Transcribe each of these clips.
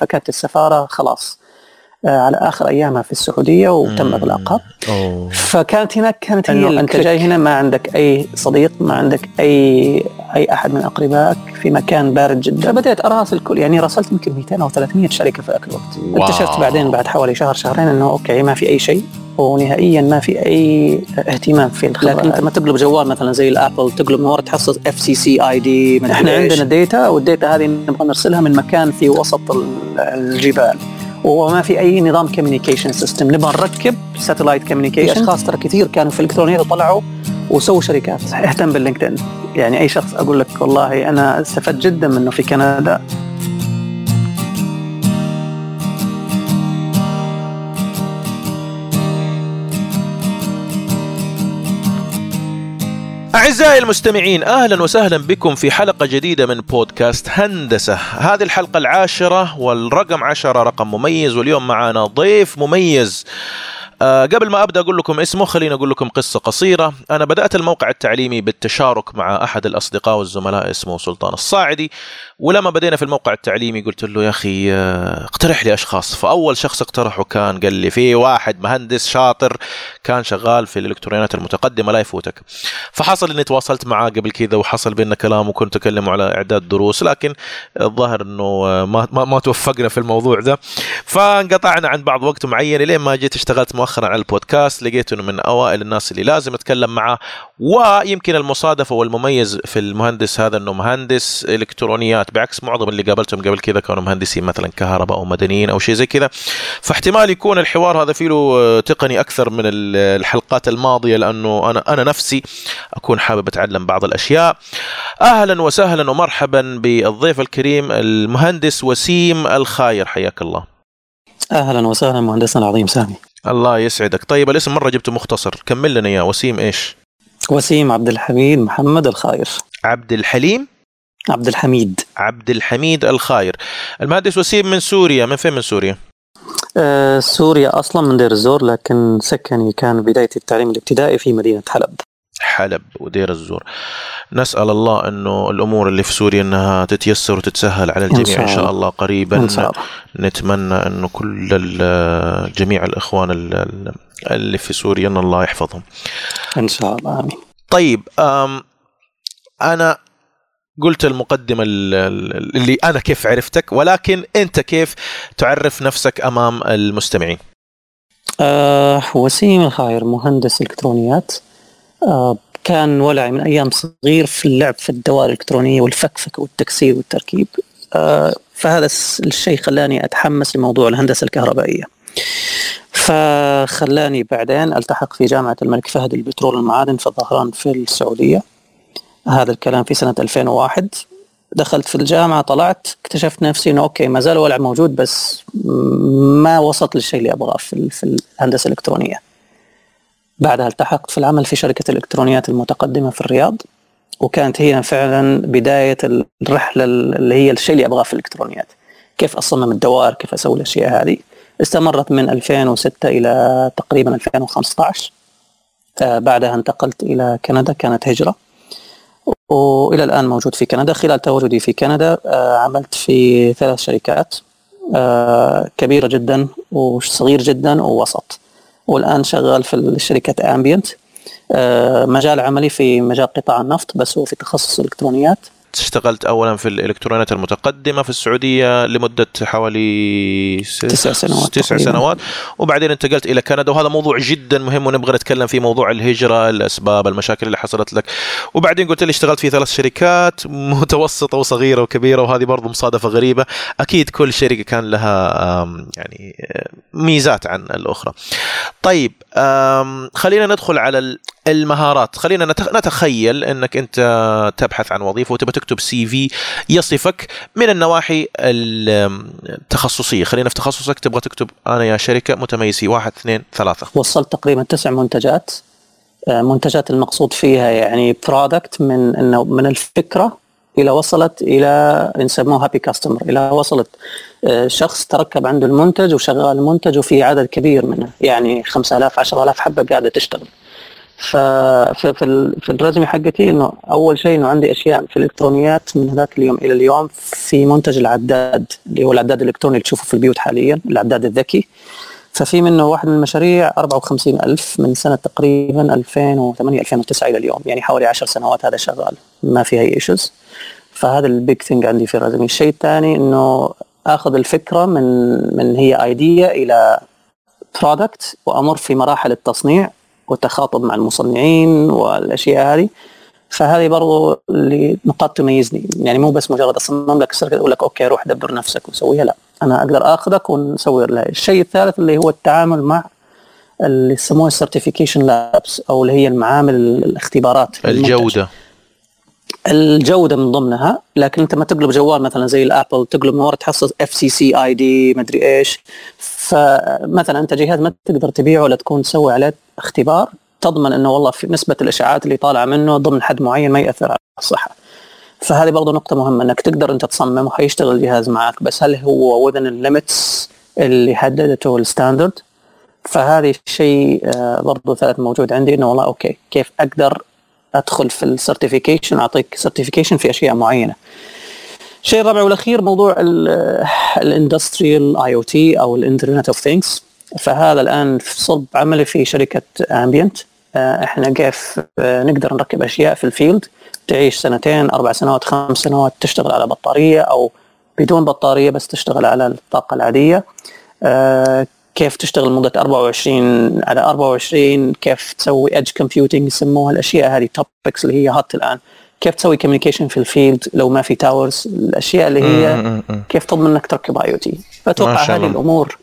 فكانت السفارة خلاص آه، على آخر أيامها في السعودية وتم إغلاقها. فكانت هناك كانت هي أنت جاي هنا ما عندك أي صديق ما عندك أي أي أحد من أقربائك في مكان بارد جدا. فبدات أراسل الكل يعني راسلت يمكن 200 أو 300 شركة في ذاك الوقت اكتشفت بعدين بعد حوالي شهر شهرين أنه okay ما في أي شيء. ونهائيا ما في أي اهتمام في الخبر. لكن انت ما تقلب جوال مثلا زي الأبل تقلب من ورا تحصل FCC ID إحنا عندنا data وال data هذه نبغى نرسلها من مكان في وسط الجبال. وما في أي نظام communication system نبغى نركب satellite communication أشخاص ترى كثير كانوا في الالكترونيات وطلعوا وسووا شركات. اهتم بال LinkedIn. يعني أي شخص أقول لك والله أنا استفدت جدا منه في كندا. أعزائي المستمعين أهلا وسهلا بكم في حلقة جديدة من بودكاست هندسة. هذه الحلقة العاشرة والرقم عشرة رقم مميز واليوم معنا ضيف مميز. أه قبل ما أبدأ أقول لكم اسمه خليني أقول لكم قصة قصيرة. أنا بدأت الموقع التعليمي بالتشارك مع أحد الأصدقاء والزملاء اسمه سلطان الصاعدي. ولما بدينا في الموقع التعليمي قلت له يا أخي آه، اقترح لي أشخاص. فأول شخص اقترحه كان قال لي في واحد مهندس شاطر كان شغال في الإلكترونيات المتقدمة لا يفوتك. فحصل إني تواصلت معاه قبل كذا وحصل بيننا كلام وكنت أكلمه على إعداد دروس لكن الظاهر إنه آه، ما ما, ما توفقنا في الموضوع ده فانقطعنا عن بعض وقت معين لين ما جيت اشتغلت مؤخرا على البودكاست لقيت إنه من أوائل الناس اللي لازم أتكلم معاه. ويمكن المصادفة والمميز في المهندس هذا إنه مهندس إلكترونيات بعكس معظم اللي قابلتهم قبل كذا كانوا مهندسين مثلا كهرباء أو مدنيين أو شيء زي كذا. فاحتمال يكون الحوار هذا فيه له تقني أكثر من الحلقات الماضية لأنه أنا أنا نفسي أكون حابب أتعلم بعض الأشياء. أهلا وسهلا ومرحبا بالضيف الكريم المهندس وسيم الخاير. حياك الله. أهلا وسهلا مهندسنا العظيم سامي. الله يسعدك. طيب الاسم مرة جبته مختصر. كمل لنا إياه. وسيم إيش؟ وسيم عبد الحميد محمد الخاير. عبد الحليم؟ عبد الحميد. عبد الحميد الخاير. المهندس وسيم من سوريا من فين من سوريا؟ آه سوريا أصلا من دير الزور لكن سكني كان بداية التعليم الابتدائي في مدينة حلب. حلب ودير الزور. نسأل الله أنه الأمور اللي في سوريا أنها تتيسر وتتسهل على الجميع إن شاء, إن شاء الله. قريبا إن شاء الله. نتمنى أنه كل جميع الإخوان اللي في سوريا أن الله يحفظهم. إن شاء الله آمين. طيب أنا قلت المقدمة اللي أنا كيف عرفتك ولكن أنت كيف تعرف نفسك أمام المستمعين؟ أه وسيم الخاير مهندس إلكترونيات. أه كان ولعي من أيام صغير في اللعب في الدوائر الإلكترونية والفكفكة والتكسير والتركيب. أه فهذا الشيء خلاني أتحمس لموضوع الهندسة الكهربائية. فخلاني بعدين ألتحق في جامعة الملك فهد للبترول والمعادن في الظهران في السعودية. هذا الكلام في سنة 2001 دخلت في الجامعة طلعت اكتشفت نفسي إنه أوكي ما زال الولع موجود بس ما وصلت للشيء اللي أبغاه في, في الهندسة الإلكترونية. بعدها التحقت في العمل في شركة الإلكترونيات المتقدمة في الرياض وكانت هي فعلا بداية الرحلة اللي هي الشيء اللي أبغاه في الإلكترونيات. كيف أصمم الدوائر كيف أسوي الأشياء هذه. استمرت من 2006 إلى تقريبا 2015 آه بعدها انتقلت إلى كندا كانت هجرة وإلى الآن موجود في كندا. خلال تواجدي في كندا آه، عملت في ثلاث شركات آه، كبيرة جدا وصغير جدا ووسط. والآن شغال في شركه امبيانت آه، مجال عملي في مجال قطاع النفط بس هو في تخصص الإلكترونيات. اشتغلت اولا في الالكترونيات المتقدمة في السعودية لمدة حوالي تسع سنوات تسع سنوات. وبعدين انتقلت إلى كندا وهذا موضوع جدا مهم ونبغى نتكلم فيه موضوع الهجرة الأسباب المشاكل اللي حصلت لك. وبعدين قلت لي اشتغلت في ثلاث شركات متوسطة وصغيرة وكبيرة وهذه برضو مصادفة غريبة. أكيد كل شركة كان لها يعني ميزات عن الأخرى. طيب خلينا ندخل على المهارات. خلينا نتخيل إنك أنت تبحث عن وظيفة وتبغى تكتب CV يصفك من النواحي التخصصية. خلينا في تخصصك تبغى تكتب أنا يا شركة متميز في واحد اثنين ثلاثة. وصلت تقريبا تسع منتجات. آه، منتجات المقصود فيها يعني product من إنه من الفكرة إلى وصلت إلى نسموه happy customer إلى وصلت. آه، شخص تركب عنده المنتج وشغال المنتج وفي عدد كبير منه يعني 5000 10000 حبة قاعدة تشتغل. ففي في, الرزمه حقتي إنه أول شيء إنه عندي أشياء في الإلكترونيات من ذاك اليوم إلى اليوم في منتج العداد اللي هو العداد الإلكتروني اللي تشوفه في البيوت حاليا العداد الذكي. ففي منه واحد من المشاريع 54 ألف من سنة تقريبا 2008 2009 إلى اليوم يعني حوالي 10 سنوات هذا شغال ما في أي ايشوز فهذا ال big thing عندي في ال résumé الشيء الثاني إنه آخذ الفكرة من من هي idea إلى product وأمر في مراحل التصنيع. والتخاطب مع المصنعين والأشياء هذه. فهذه برضو اللي نقاط تميزني. يعني مو بس مجرد اصمم لك الشركة أقول لك okay روح دبر نفسك وسويها لا. أنا أقدر آخذك ونسوي لها. الشيء الثالث اللي هو التعامل مع اللي يسموها ال certification labs أو اللي هي المعامل الاختبارات. الجودة. الجودة من ضمنها. لكن أنت ما تقلب جوال مثلا زي الأبل تقلب من ورا تحصل FCC ID مدري إيش. فمثلا أنت جهاز ما تقدر تبيعه ولا تكون تسوي عليه اختبار تضمن إنه والله في نسبة الاشعاعات اللي طالعة منه ضمن حد معين ما يأثر على الصحة. فهذه برضو نقطة مهمة إنك تقدر أنت تصمم وحيشتغل الجهاز معك بس هل هو within ال limits اللي حددته ال standard فهذه الشيء آه، برضو ثالث موجود عندي إنه والله okay كيف أقدر أدخل في ال certification أعطيك certification في أشياء معينة. الشيء الرابع والأخير موضوع ال industrial IoT أو ال Internet of Things فهذا الآن في صلب عملي في شركة امبينت آه، إحنا كيف آه، نقدر نركب أشياء في ال field تعيش سنتين أربع سنوات خمس سنوات تشتغل على بطارية أو بدون بطارية بس تشتغل على الطاقة العادية. آه، كيف تشتغل لمدة 24 على 24 كيف تسوي edge computing يسموها الأشياء هذه topics اللي هي hot الآن. كيف تسوي communication في ال field لو ما في towers الأشياء اللي هي كيف تضمن إنك تركب IoT فأتوقع هذه الأمور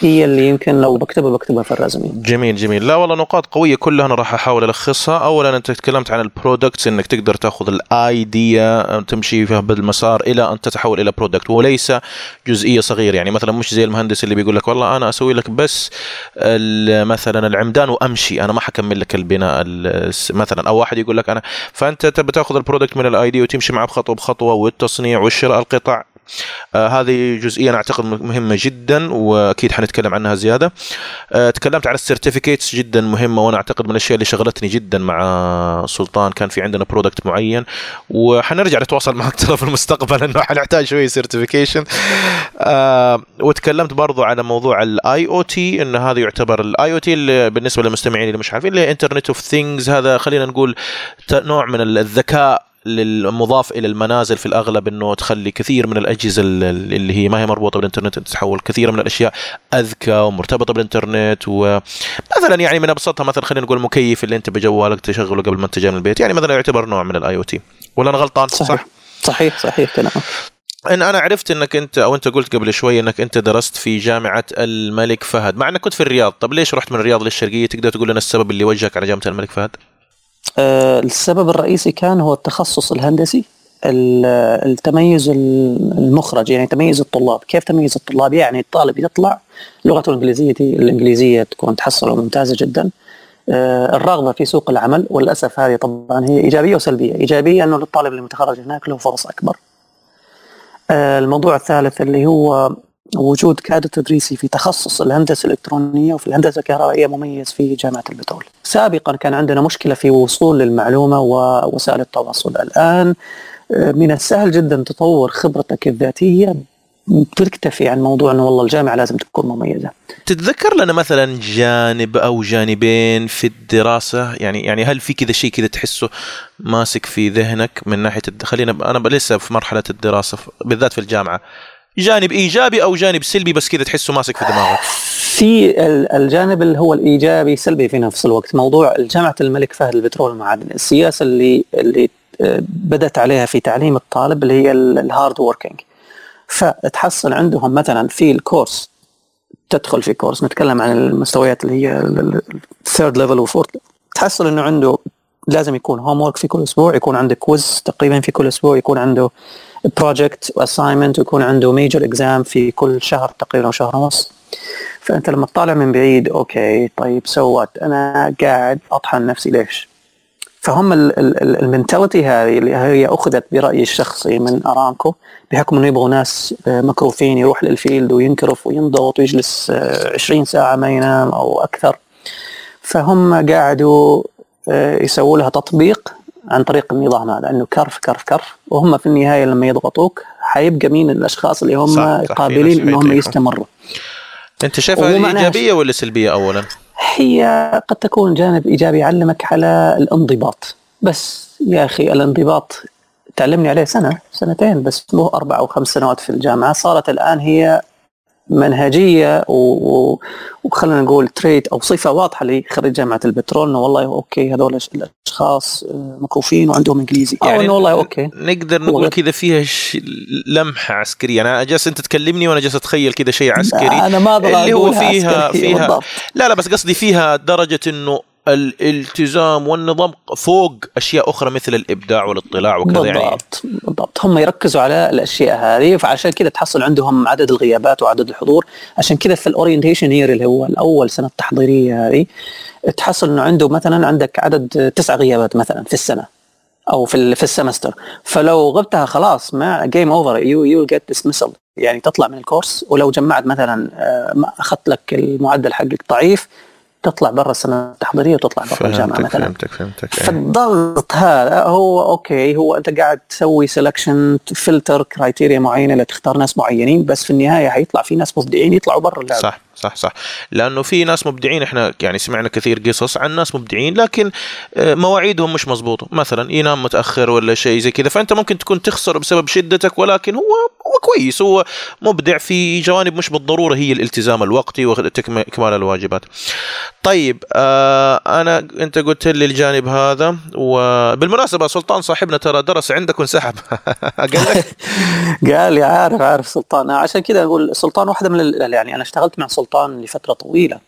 هي اللي يمكن لو بكتبها بكتبها في ال résumé جميل جميل. لا والله نقاط قوية كلها أنا راح أحاول ألخصها. اولا أنت تكلمت عن ال products إنك تقدر تأخذ ال idea تمشي فيها بالمسار إلى أن تتحول إلى product وليس جزئية صغيرة. يعني مثلا مش زي المهندس اللي بيقول لك والله أنا أسوي لك بس مثلا العمدان وأمشي أنا ما حكمل لك البناء مثلا. أو واحد يقول لك أنا فأنت تبي تأخذ ال product من ال idea وتمشي معه بخطوة بخطوة والتصنيع والشراء القطع. هذه جزئية أنا أعتقد مهمة جدا وأكيد حنتكلم عنها زيادة. آه تكلمت عن ال certificates جدا مهمة وأنا أعتقد من الأشياء اللي شغلتني جدا مع سلطان كان في عندنا product معين. وحنرجع نتواصل معك ترى في المستقبل إنه حنحتاج شوية certification آه وتكلمت برضو على موضوع ال IoT إن هذا يعتبر ال IoT بالنسبة للمستمعين اللي مش عارفين اللي Internet of Things هذا خلينا نقول نوع من الذكاء للمضاف إلى المنازل في الأغلب إنه تخلي كثير من الأجهزة اللي هي ما هي مربوطة بالإنترنت تتحول كثير من الأشياء أذكى ومرتبطة بالإنترنت ومثلا يعني من أبسطها مثلا خلينا نقول المكيف اللي أنت بجوالك تشغله قبل ما انت جاي من البيت. يعني مثلا يعتبر نوع من ال IoT. ولا أنا غلطان؟ صحيح. صح صحيح صحيح كلامك. إن أنا عرفت إنك أنت أو أنت قلت قبل شوي إنك أنت درست في جامعة الملك فهد. مع إنك كنت في الرياض. طب ليش رحت من الرياض للشرقية؟ تقدر تقول لنا السبب اللي وجهك على جامعة الملك فهد؟ السبب الرئيسي كان هو التخصص الهندسي التميز المخرج يعني تميز الطلاب. كيف تميز الطلاب؟ يعني الطالب يطلع لغته الإنجليزية الإنجليزية تكون تحصله ممتازة جدا. آه، الرغبة في سوق العمل وللأسف هذه طبعا هي إيجابية وسلبية. إيجابية أنه للطالب المتخرج هناك له فرص أكبر. آه، الموضوع الثالث اللي هو وجود كادر تدريسي في تخصص الهندسة الإلكترونية وفي الهندسة الكهربائية مميز في جامعة البترول. سابقا كان عندنا مشكلة في وصول للمعلومة ووسائل التواصل، الآن آه، من السهل جدا تطور خبرتك الذاتية تكتفي عن موضوع إنه والله الجامعة لازم تكون مميزة. تتذكر لنا مثلا جانب أو جانبين في الدراسة يعني يعني هل في كذا شيء كذا تحسه ماسك في ذهنك من ناحية خلينا أنا لسه في مرحلة الدراسة بالذات في الجامعة جانب إيجابي أو جانب سلبي بس كذا تحسه ماسك في دماغك. في الجانب اللي هو الإيجابي سلبي في نفس الوقت. موضوع جامعة الملك فهد البترول والمعادن السياسة اللي اللي آه، بدأت عليها في تعليم الطالب اللي هي ال hard working فتحصل عندهم مثلا في ال course تدخل في course نتكلم عن المستويات اللي هي ال third level و fourth تحصل إنه عنده لازم يكون هوم في كل أسبوع يكون عنده quiz تقريبا في كل أسبوع يكون عنده project و assignment ويكون عنده major exam في كل شهر تقريبا شهر ونص. فأنت لما تطالع من بعيد okay طيب so what أنا قاعد أطحن نفسي ليش؟ فهم ال mentality هذه اللي هي أخذت برأيي الشخصي من أرامكو بحكم إنه يبغوا ناس آه، مكروفين يروح لل field وينكرف وينضغط ويجلس 20 آه، ساعة ما ينام أو أكثر. فهم قاعدوا آه، يسووا لها تطبيق عن طريق النظام هذا إنه كرف كرف كرف. وهم في النهاية لما يضغطوك حيبقى مين؟ الأشخاص اللي هم صح، قابلين إنهم. يستمروا. أنت شايفها إيجابية ولا سلبية اولا؟ هي قد تكون جانب إيجابي يعلمك على الانضباط. بس يا أخي الانضباط تعلمني عليه سنة سنتين بس مو أربع أو خمس سنوات في الجامعة. صارت الآن هي منهجية. وخلينا نقول trait أو صفة واضحة لخريج جامعة البترول إنه والله okay هذول الأشخاص آه، مكروفين وعندهم إنجليزي أو إنه والله okay نقدر نقول كذا فيها ش... لمحة عسكرية أنا جالس أنت تكلمني وأنا جالس أتخيل كذا شيء عسكري أنا ما أبغى اللي هو فيها فيها بالضبط. لا لا بس قصدي فيها درجة إنه الالتزام والنظام فوق أشياء أخرى مثل الإبداع والاطلاع وكذا يعني. بالضبط بالضبط. هم يركزوا على الأشياء هذه فعشان كذا تحصل عندهم عدد الغيابات وعدد الحضور. عشان كذا في ال orientation year اللي هو الأول سنة التحضيرية هذه تحصل إنه عنده مثلا عندك عدد تسع غيابات مثلا في السنة أو في في ال semester. فلو غبتها خلاص ما game over you you get dismissal يعني تطلع من ال course. ولو جمعت مثلا آه، أخذت لك المعدل حقك ضعيف تطلع برا السنة التحضيرية وتطلع برا الجامعة مثلا. فهمتك فهمتك. فالضغط هذا هو okay هو أنت قاعد تسوي سelection filter criteria معينة لتختار ناس معينين بس في النهاية حيطلع في ناس مبدعين يطلعوا برا اللعبة. صح صح صح. لأنه في ناس مبدعين إحنا يعني سمعنا كثير قصص عن ناس مبدعين لكن آه، مواعيدهم مش مضبوطة. مثلا ينام متأخر ولا شيء زي كذا فأنت ممكن تكون تخسر بسبب شدتك ولكن هو هو كويس هو مبدع في جوانب مش بالضرورة هي الالتزام الوقتي واكمال الواجبات. طيب آه أنا أنت قلت لي الجانب هذا وبالمناسبه سلطان صاحبنا ترى درس عندك وانسحب. قال لك؟ قال لي عارف عارف سلطان. عشان كذا أقول سلطان واحدة من ال- يعني أنا اشتغلت مع سلطان لفترة طويلة.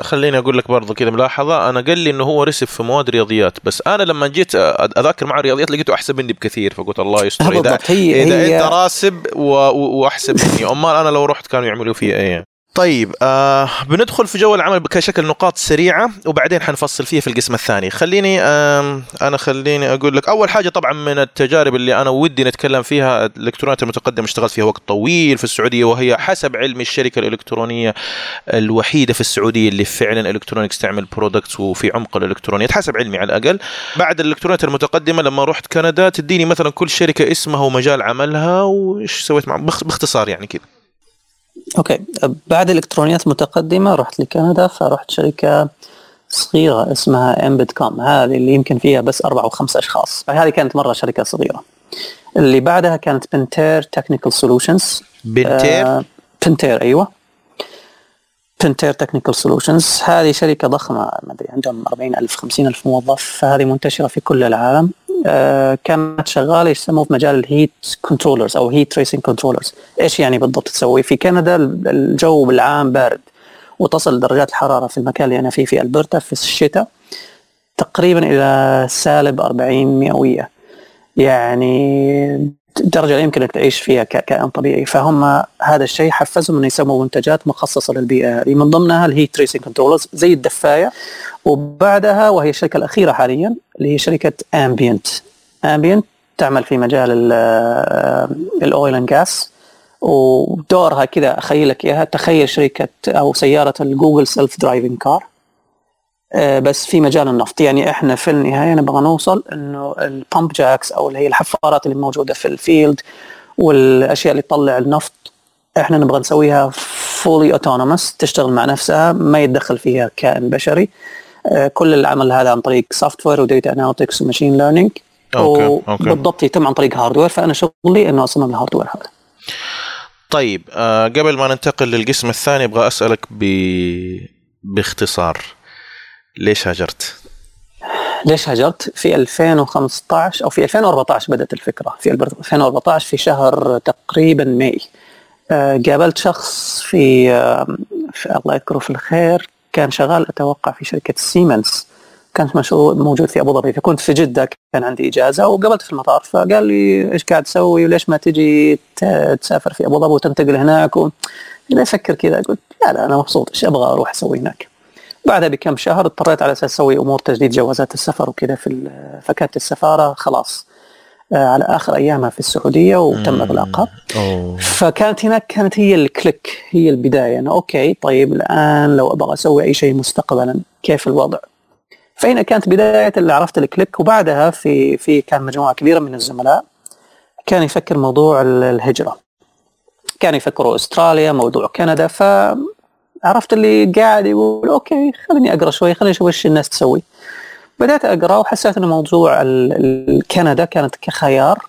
خليني أقول لك برضو كذا ملاحظة. أنا قال لي إنه هو رسب في مواد رياضيات بس أنا لما جيت أذاكر معه رياضيات لقيته احسن مني بكثير فقلت الله يستر. إذا هي إذا هي أنت راسب و... واحسن مني. أمال أنا لو رحت كانوا يعملوا في إيه؟ طيب آه بندخل في جو العمل كشكل نقاط سريعة وبعدين حنفصل فيها في القسم الثاني. خليني آه أنا خليني أقول لك أول حاجة طبعا من التجارب اللي أنا ودي نتكلم فيها الالكترونيات المتقدمة اشتغلت فيها وقت طويل في السعودية وهي حسب علمي الشركة الإلكترونية الوحيدة في السعودية اللي فعلا electronics تعمل products وفي عمق الالكترونيات حسب علمي على الأقل. بعد الالكترونيات المتقدمة لما رحت كندا تديني مثلا كل شركة اسمها ومجال عملها وايش سويت مع باخ- باختصار يعني كذا. Okay. بعد الالكترونيات متقدمة رحت لكندا فرحت شركة صغيرة اسمها Embedcom هذه اللي يمكن فيها بس أربع أو خمس أشخاص. هذه كانت مرة شركة صغيرة. اللي بعدها كانت Pentair Technical Solutions Pentair Pentair أيوه. Pentair Technical Solutions هذه شركة ضخمة ما أدري عندهم 40 ألف 50 ألف موظف. فهذه منتشرة في كل العالم. آه، كانت شغالة يسموه في مجال ال heat controllers أو heat tracing controllers إيش يعني بالضبط تسوي؟ في كندا الجو بالعام بارد وتصل درجات الحرارة في المكان اللي أنا فيه في ألبرتا في الشتاء تقريبا إلى سالب 40 مئوية. يعني درجة لا يمكن تعيش فيها ككائن طبيعي. فهم هذا الشيء حفزهم إنه يسووا منتجات مخصصة للبيئة. هذه من ضمنها ال heat tracing controllers زي الدفاية. وبعدها وهي الشركة الأخيرة حاليا اللي هي شركة Ambyint Ambyint تعمل في مجال ال oil and gas ودورها كذا أخيلك إياها تخيل شركة أو سيارة ال Google self-driving car بس في مجال النفط. يعني إحنا في النهاية نبغى نوصل إنه ال pump jacks أو اللي هي الحفارات اللي موجودة في ال field والأشياء اللي تطلع النفط إحنا نبغى نسويها fully autonomous تشتغل مع نفسها ما يتدخل فيها كائن بشري. آه، كل العمل هذا عن طريق software و data analytics و machine learning okay، okay. بالضبط يتم عن طريق hardware فأنا شغلي إنه أصمم ال hardware هذا. طيب آه قبل ما ننتقل للقسم الثاني أبغى أسألك ب... باختصار. ليش هاجرت؟ ليش هاجرت؟ في 2015 أو في 2014 بدأت الفكرة. في 2014 في شهر تقريبا May. آه، قابلت شخص في, آه، في الله يذكره في الخير كان شغال أتوقع في شركة سيمنز مشروع موجود في أبو ظبي. فكنت في جدة كان عندي إجازة وقابلته في المطار. فقال لي إيش قاعد تسوي وليش ما تجي تسافر في أبو ظبي وتنتقل هناك و... لا أفكر كذا قلت لا لا أنا مبسوط. إيش أبغى أروح أسوي هناك؟ بعدها بكم شهر اضطريت على أساس أسوي أمور تجديد جوازات السفر وكذا في فكانت السفارة خلاص آه، على آخر أيامها في السعودية وتم إغلاقها. فكانت هناك كانت هي ال click هي البداية. أنا okay طيب الآن لو أبغى أسوي أي شيء مستقبلا كيف الوضع؟ فهنا كانت بداية اللي عرفت ال click وبعدها في في كان مجموعة كبيرة من الزملاء كان يفكر موضوع الهجرة. كان يفكروا أستراليا موضوع كندا. فعرفت اللي قاعد يقول okay خليني أقرأ شوي خليني أشوف إيش الناس تسوي. بدأت أقرأ وحسيت أن موضوع كندا كانت كخيار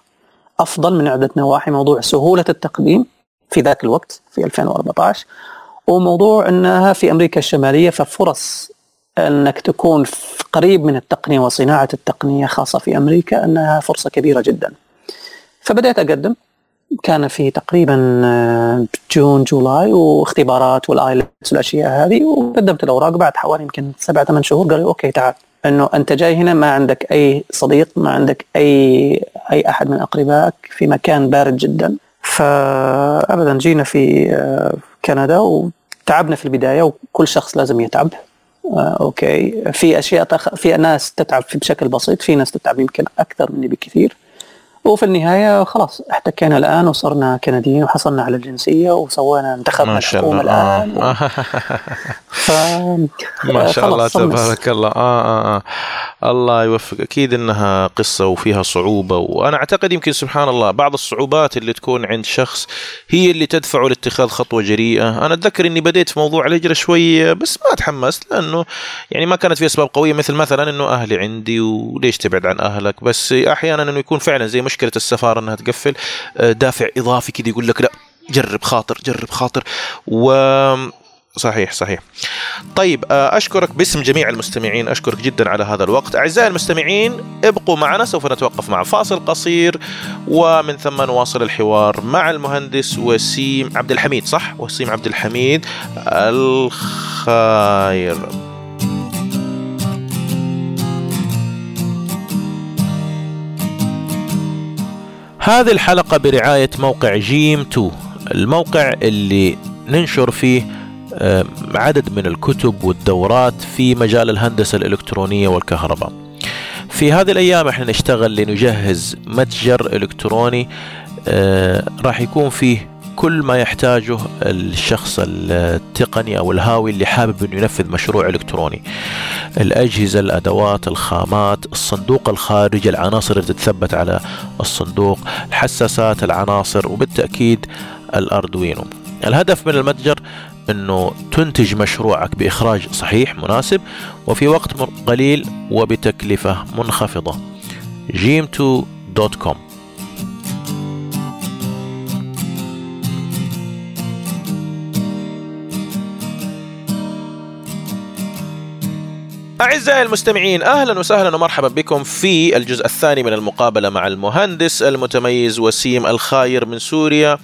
أفضل من عدة نواحي موضوع سهولة التقديم في ذاك الوقت في 2014 وموضوع أنها في أمريكا الشمالية ففرص أنك تكون قريب من التقنية وصناعة التقنية خاصة في أمريكا أنها فرصة كبيرة جدا. فبدأت أقدم. كان في تقريبا آه، June July واختبارات وال IELTS والأشياء هذه وقدمت الأوراق بعد حوالي يمكن سبعة ثمان شهور قالوا okay تعال. إنه أنت جاي هنا ما عندك أي صديق ما عندك أي أي أحد من أقربائك في مكان بارد جدا. فابدا جينا في آه، كندا وتعبنا في البداية وكل شخص لازم يتعب. آه، أوكي. في أشياء تخ... في ناس تتعب بشكل بسيط في ناس تتعب يمكن أكثر مني بكثير. وفي النهاية خلاص احتكينا الآن وصرنا كنديين وحصلنا على الجنسية وسوينا انتخبنا الله الآن آه. ف... ما شاء الله تبارك الله. آه, آه, آه. الله يوفق أكيد إنها قصة وفيها صعوبة وأنا أعتقد يمكن سبحان الله بعض الصعوبات اللي تكون عند شخص هي اللي تدفعه لاتخاذ خطوة جريئة. أنا أتذكر إني بديت في موضوع الهجرة شوي بس ما تحمست لأنه يعني ما كانت في أسباب قوية مثل مثلا إنه أهلي عندي وليش تبعد عن أهلك؟ بس أحيانا إنه يكون فعلا زي مشكلة السفارة إنها تقفل آه، دافع إضافي كذا يقول لك لا جرب خاطر جرب خاطر. و صحيح صحيح. طيب آه، أشكرك باسم جميع المستمعين أشكرك جدا على هذا الوقت. أعزائي المستمعين ابقوا معنا سوف نتوقف مع فاصل قصير ومن ثم نواصل الحوار مع المهندس وسيم عبد الحميد صح؟ وسيم عبد الحميد الخير هذه الحلقة برعاية موقع جيم 2 الموقع اللي ننشر فيه عدد من الكتب والدورات في مجال الهندسة الإلكترونية والكهرباء في هذه الأيام إحنا نشتغل لنجهز متجر إلكتروني آه، راح يكون فيه كل ما يحتاجه الشخص التقني أو الهاوي اللي حابب إنه ينفذ مشروع إلكتروني. الأجهزة، الأدوات، الخامات، الصندوق الخارجي، العناصر اللي تتثبت على الصندوق، الحساسات، العناصر وبالتأكيد الأردوينو. الهدف من المتجر أنه تنتج مشروعك بإخراج صحيح مناسب وفي وقت قليل وبتكلفة منخفضة. جيم2.com أعزائي المستمعين أهلا وسهلا ومرحبا بكم في الجزء الثاني من المقابلة مع المهندس المتميز وسيم الخاير من سوريا.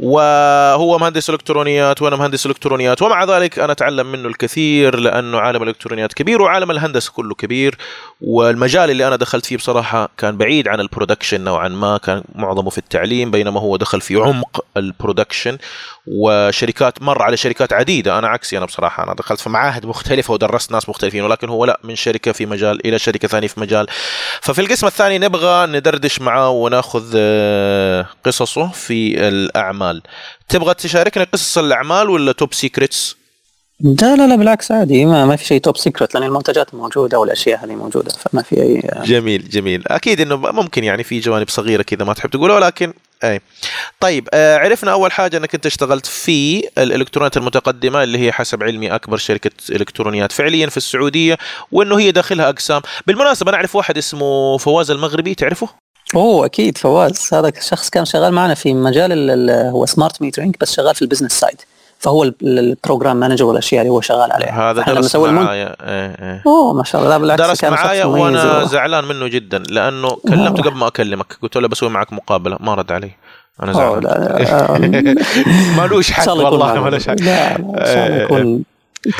وهو مهندس إلكترونيات وأنا مهندس إلكترونيات ومع ذلك أنا أتعلم منه الكثير لأنه عالم الإلكترونيات كبير وعالم الهندسة كله كبير. والمجال اللي أنا دخلت فيه بصراحة كان بعيد عن ال production نوعا ما كان معظمه في التعليم بينما هو دخل في عمق ال production. وشركات مر على شركات عديدة. أنا عكسي أنا بصراحة أنا دخلت في معاهد مختلفة ودرست ناس مختلفين ولكن هو لا من شركة في مجال إلى شركة ثانية في مجال. ففي القسم الثاني نبغى ندردش معاه وناخذ آه، قصصه في الأعمال. تبغى تشاركنا قصص الأعمال ولا top secrets لا لا لا بالعكس عادي. ما, ما في شيء top secret لأن المنتجات موجودة والأشياء هذه موجودة فما في أي جميل جميل. أكيد إنه ممكن يعني في جوانب صغيرة كذا ما تحب تقولها ولكن أي. طيب آه عرفنا أول حاجة إنك أنت اشتغلت في الالكترونيات المتقدمة اللي هي حسب علمي أكبر شركة إلكترونيات فعليا في السعودية وإنه هي داخلها أقسام. بالمناسبة أنا أعرف واحد اسمه فواز المغربي تعرفه؟ أوه أكيد فواز. هذا الشخص كان شغال معنا في مجال هو smart metering بس شغال في ال business side فهو ال program manager والأشياء اللي هو شغال عليها. هذا درس معايا. إيه إيه. أوه ما شاء الله. بالعكس درس معايا وأنا زعلان منه جدا لأنه كلمته قبل ما أكلمك قلت له بسوي معك مقابلة ما رد علي. أنا زعلان. مالوش حق والله مالوش حق. لا إن شاء الله يكون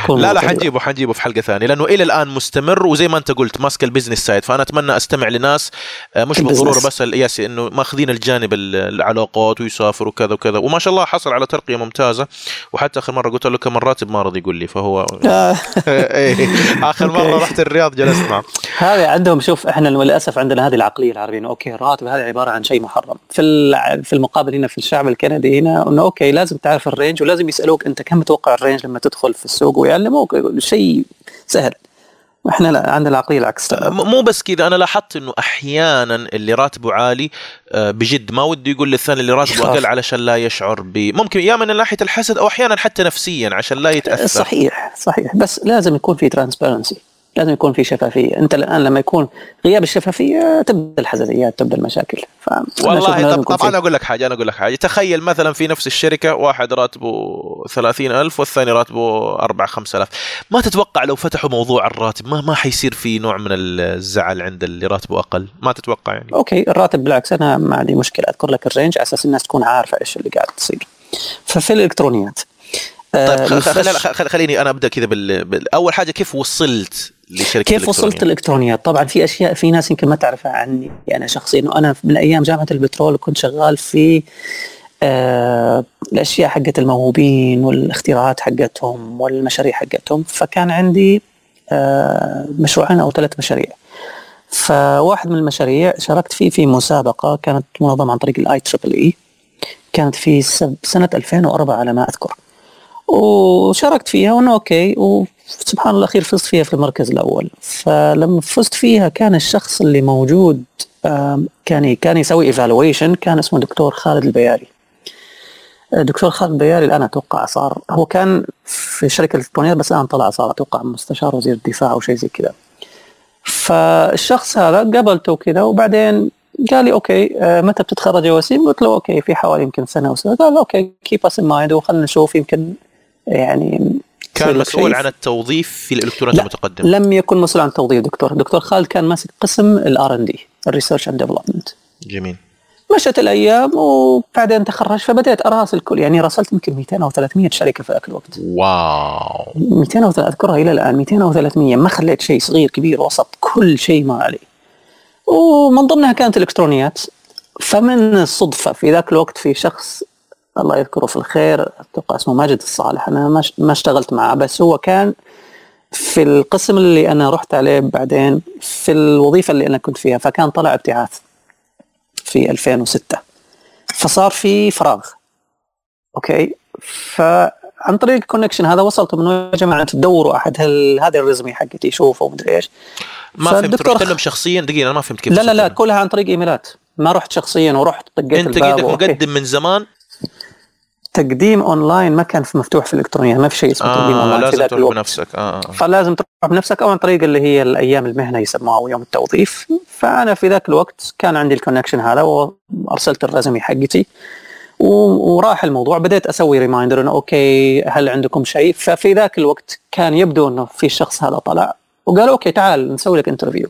لا لا حنجيبه حنجيبه في حلقة ثانية لأنه إلى الآن مستمر وزي ما أنت قلت ماسك ال business side فأنا أتمنى أستمع لناس آه، مش بالضروره بس الياسي إنه ماخذين الجانب العلاقات ويسافر وكذا وكذا. وما شاء الله حصل على ترقية ممتازة وحتى آخر مرة قلت له كم الراتب؟ ما رضي يقول لي فهو آه. إيه. آخر مرة رحت الرياض جلست معه. هذا عندهم شوف إحنا للأسف عندنا هذه العقلية العربية okay الراتب هذا عبارة عن شيء محرم. في في المقابل هنا في الشعب الكندي هنا إنه okay لازم تعرف ال range ولازم يسألوك أنت كم متوقع ال range لما تدخل في السوق. ويعلموك شيء سهل. إحنا لا عندنا العقلية العكس مو بس كذا أنا لاحظت إنه أحيانا اللي راتبه عالي آه، بجد ما ودي يقول للثاني اللي راتبه. أقل علشان لا يشعر ب ممكن يا من ناحية الحسد أو أحيانا حتى نفسيا عشان لا يتأثر. صحيح صحيح. بس لازم يكون في ترانسبيرنسي لازم يكون في شفافية. أنت الآن لما يكون غياب الشفافية تبدأ الحزازيات تبدأ المشاكل. والله طب طبعا أقول لك حاجة أنا أقول لك حاجة. تخيل مثلا في نفس الشركة واحد راتبه 30000 والثاني راتبه 4 5000 ما تتوقع لو فتحوا موضوع الراتب ما ما حيصير في نوع من الزعل عند اللي راتبه أقل؟ ما تتوقع يعني؟ okay الراتب بالعكس أنا ما عندي مشكلة. أذكر لك ال range على أساس الناس تكون عارفة إيش اللي قاعد تصير. ففي الإلكترونيات طيب آه، خليني أنا أبدأ كذا. بال... أول حاجة كيف وصلت لشركة كيف وصلت؟ الإلكترونيات؟ طبعا في أشياء في ناس يمكن ما تعرفها عني. أنا شخصيا إنه أنا من أيام جامعة البترول كنت شغال في آه الأشياء حقت الموهوبين والاختراعات حقتهم والمشاريع حقتهم. فكان عندي آه مشروعين أو ثلاث مشاريع. فواحد من المشاريع شاركت فيه في مسابقة كانت منظمة عن طريق ال IEEE كانت في سنة 2004 على ما أذكر. وشاركت فيها وإنه okay وسبحان الله الأخير فزت فيها في المركز الأول. فلما فزت فيها كان الشخص اللي موجود كان كان يسوي evaluation كان اسمه دكتور خالد البياري. دكتور خالد البياري الآن أتوقع صار هو كان في شركة الإلكترونيات بس الآن طلع صار أتوقع مستشار وزير الدفاع أو شيء زي كذا. فالشخص هذا قابلته كذا وبعدين قال لي okay آه، متى بتتخرج يا وسيم؟ قلت له okay في حوالي يمكن سنة أو سنة. قال okay keep us in mind وخلينا نشوف يمكن يعني كان مسؤول. عن التوظيف في الالكترونيات لا، المتقدمة. لم يكن مسؤول عن التوظيف دكتور. دكتور خالد كان ماسك قسم ال R and D ال research and development. جميل. مشت الأيام وبعدين تخرج فبديت اراسل كل يعني راسلت يمكن 200 أو 300 شركة في ذاك الوقت. wow. 200 أو 300 أذكرها إلى الآن 200 أو 300 ما خليت شيء صغير كبير وسط كل شيء ما علي. ومن ضمنها كانت الإلكترونيات. فمن الصدفة في ذاك الوقت في شخص الله يذكره في الخير. أتوقع اسمه ماجد الصالح. أنا ما اشتغلت معه. بس هو كان في القسم اللي أنا رحت عليه بعدين في الوظيفة اللي أنا كنت فيها فكان طلع ابتعاث في 2006 فصار في فراغ. okay؟ فعن طريق ال connection هذا وصلت منه يا جماعة تدوروا أحد هل هذا ال resume حقتي؟ شوفه ومدري إيش. ما فهمت. رحت لهم شخصيا؟ دقيقة أنا ما فهمت كيف لا لا لا. كلها عن طريق إيميلات. ما رحت شخصيا ورحت طقيت أنت الباب. مقدم من زمان؟ تقديم أونلاين ما كان في مفتوح في الالكترونيات ما في شيء اسمه تقديم آه اونلاين في لازم ذاك تروح الوقت. بنفسك. آه, آه. فلازم تروح بنفسك أو عن طريق اللي هي الأيام المهنة يسموها أو يوم التوظيف. فأنا في ذاك الوقت كان عندي ال connection هذا وأرسلت ال resume حقتي وراح الموضوع. بديت أسوي reminder إنه okay هل عندكم شيء؟ ففي ذاك الوقت كان يبدو إنه في الشخص هذا طلع وقال okay تعال نسوي لك interview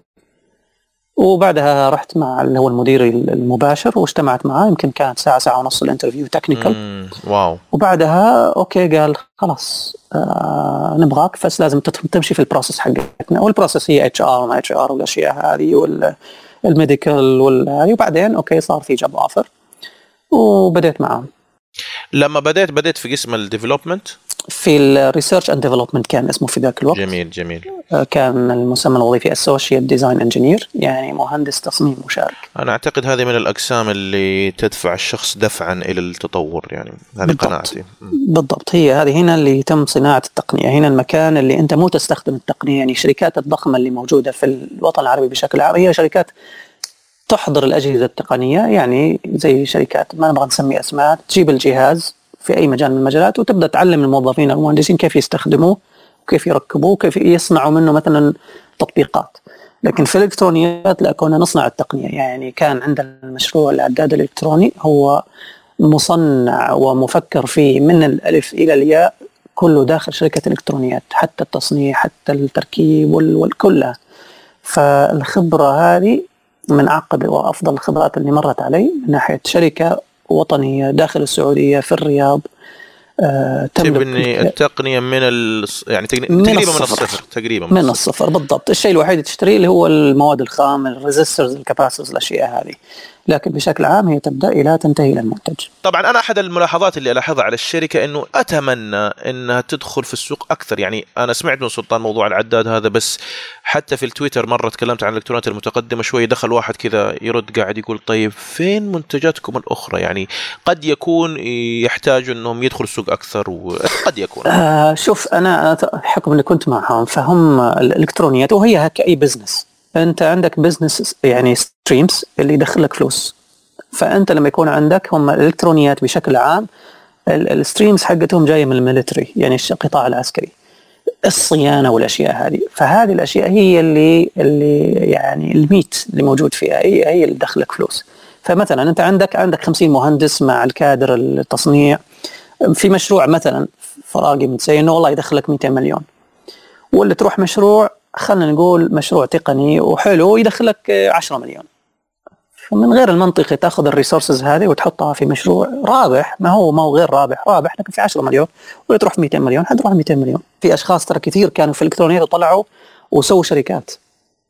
وبعدها رحت مع اللي هو المدير المباشر واجتمعت معاه. يمكن كانت ساعة ساعة ونص ال interview technical wow. وبعدها okay قال خلاص آه نبغاك بس لازم تمشي في ال process حقتنا. وال process هي HR وما HR والأشياء هذه وال medical وبعدين okay صار في job offer وبديت معاهم. لما بديت بديت في قسم ال development في ال research and development كان اسمه في ذاك الوقت. جميل جميل. كان المسمى الوظيفي associate design engineer يعني مهندس تصميم مشارك. أنا أعتقد هذه من الأقسام اللي تدفع الشخص دفعا إلى التطور يعني هذه بالضبط. قناعتي. بالضبط. هي هذه هنا اللي يتم صناعة التقنية. هنا المكان اللي أنت مو تستخدم التقنية يعني الشركات الضخمة اللي موجودة في الوطن العربي بشكل عام هي شركات تحضر الأجهزة التقنية يعني زي شركات ما نبغى نسمي أسماء تجيب الجهاز في أي مجال من المجالات وتبدأ تعلم الموظفين المهندسين كيف يستخدموه. وكيف يركبوه وكيف يصنعوا منه مثلا تطبيقات. لكن في الإلكترونيات لا كنا نصنع التقنية. يعني كان عندنا المشروع العداد الإلكتروني هو مصنع ومفكر فيه من الألف إلى الياء كله داخل شركة الالكترونيات حتى التصنيع حتى التركيب وال- والكلها فالخبرة هذه من أعرق وأفضل الخبرات اللي مرت علي من ناحية شركة وطنية داخل السعودية في الرياض. آه، تملك تبني التقنية من ال... يعني تقني... من تقريبا من الصفر. الصفر تقريبا من الصفر. بالضبط. الشيء الوحيد اللي تشتريه اللي هو المواد الخام ال resistors ال capacitors الأشياء هذه. لكن بشكل عام هي تبدأ إلى تنتهي إلى المنتج. طبعا أنا أحد الملاحظات اللي ألاحظها على الشركة إنه أتمنى إنها تدخل في السوق أكثر. يعني أنا سمعت من سلطان موضوع العداد هذا بس حتى في التويتر مرة تكلمت عن الالكترونيات المتقدمة شوي دخل واحد كذا يرد قاعد يقول طيب فين منتجاتكم الأخرى؟ يعني قد يكون يحتاجوا إنهم يدخلوا السوق السوق أكثر وقد يكون. آه شوف أنا بحكم إني كنت معهم فهم الإلكترونيات وهي ك a business أنت عندك business يعني streams اللي يدخل لك فلوس. فأنت لما يكون عندك هم الالكترونيات بشكل عام ال streams حقتهم جاية من ال military يعني القطاع العسكري. الصيانة والأشياء هذه. فهذه الأشياء هي اللي اللي يعني الميت اللي موجود فيها هي هي اللي تدخلك فلوس. فمثلا أنت عندك عندك 50 مهندس مع الكادر التصنيع. في مشروع مثلا فراغي متسيء إنه والله يدخلك 200 مليون. واللي تروح مشروع خلينا نقول مشروع تقني وحلو يدخلك 10 مليون. فمن غير المنطقي تاخذ الريسورسز هذه وتحطها في مشروع رابح. ما هو ما هو غير رابح؟ رابح لكن في 10 مليون ولا تروح 200 مليون حتروح 200 مليون. في أشخاص ترى كثير كانوا في الإلكترونيات وطلعوا وسووا شركات.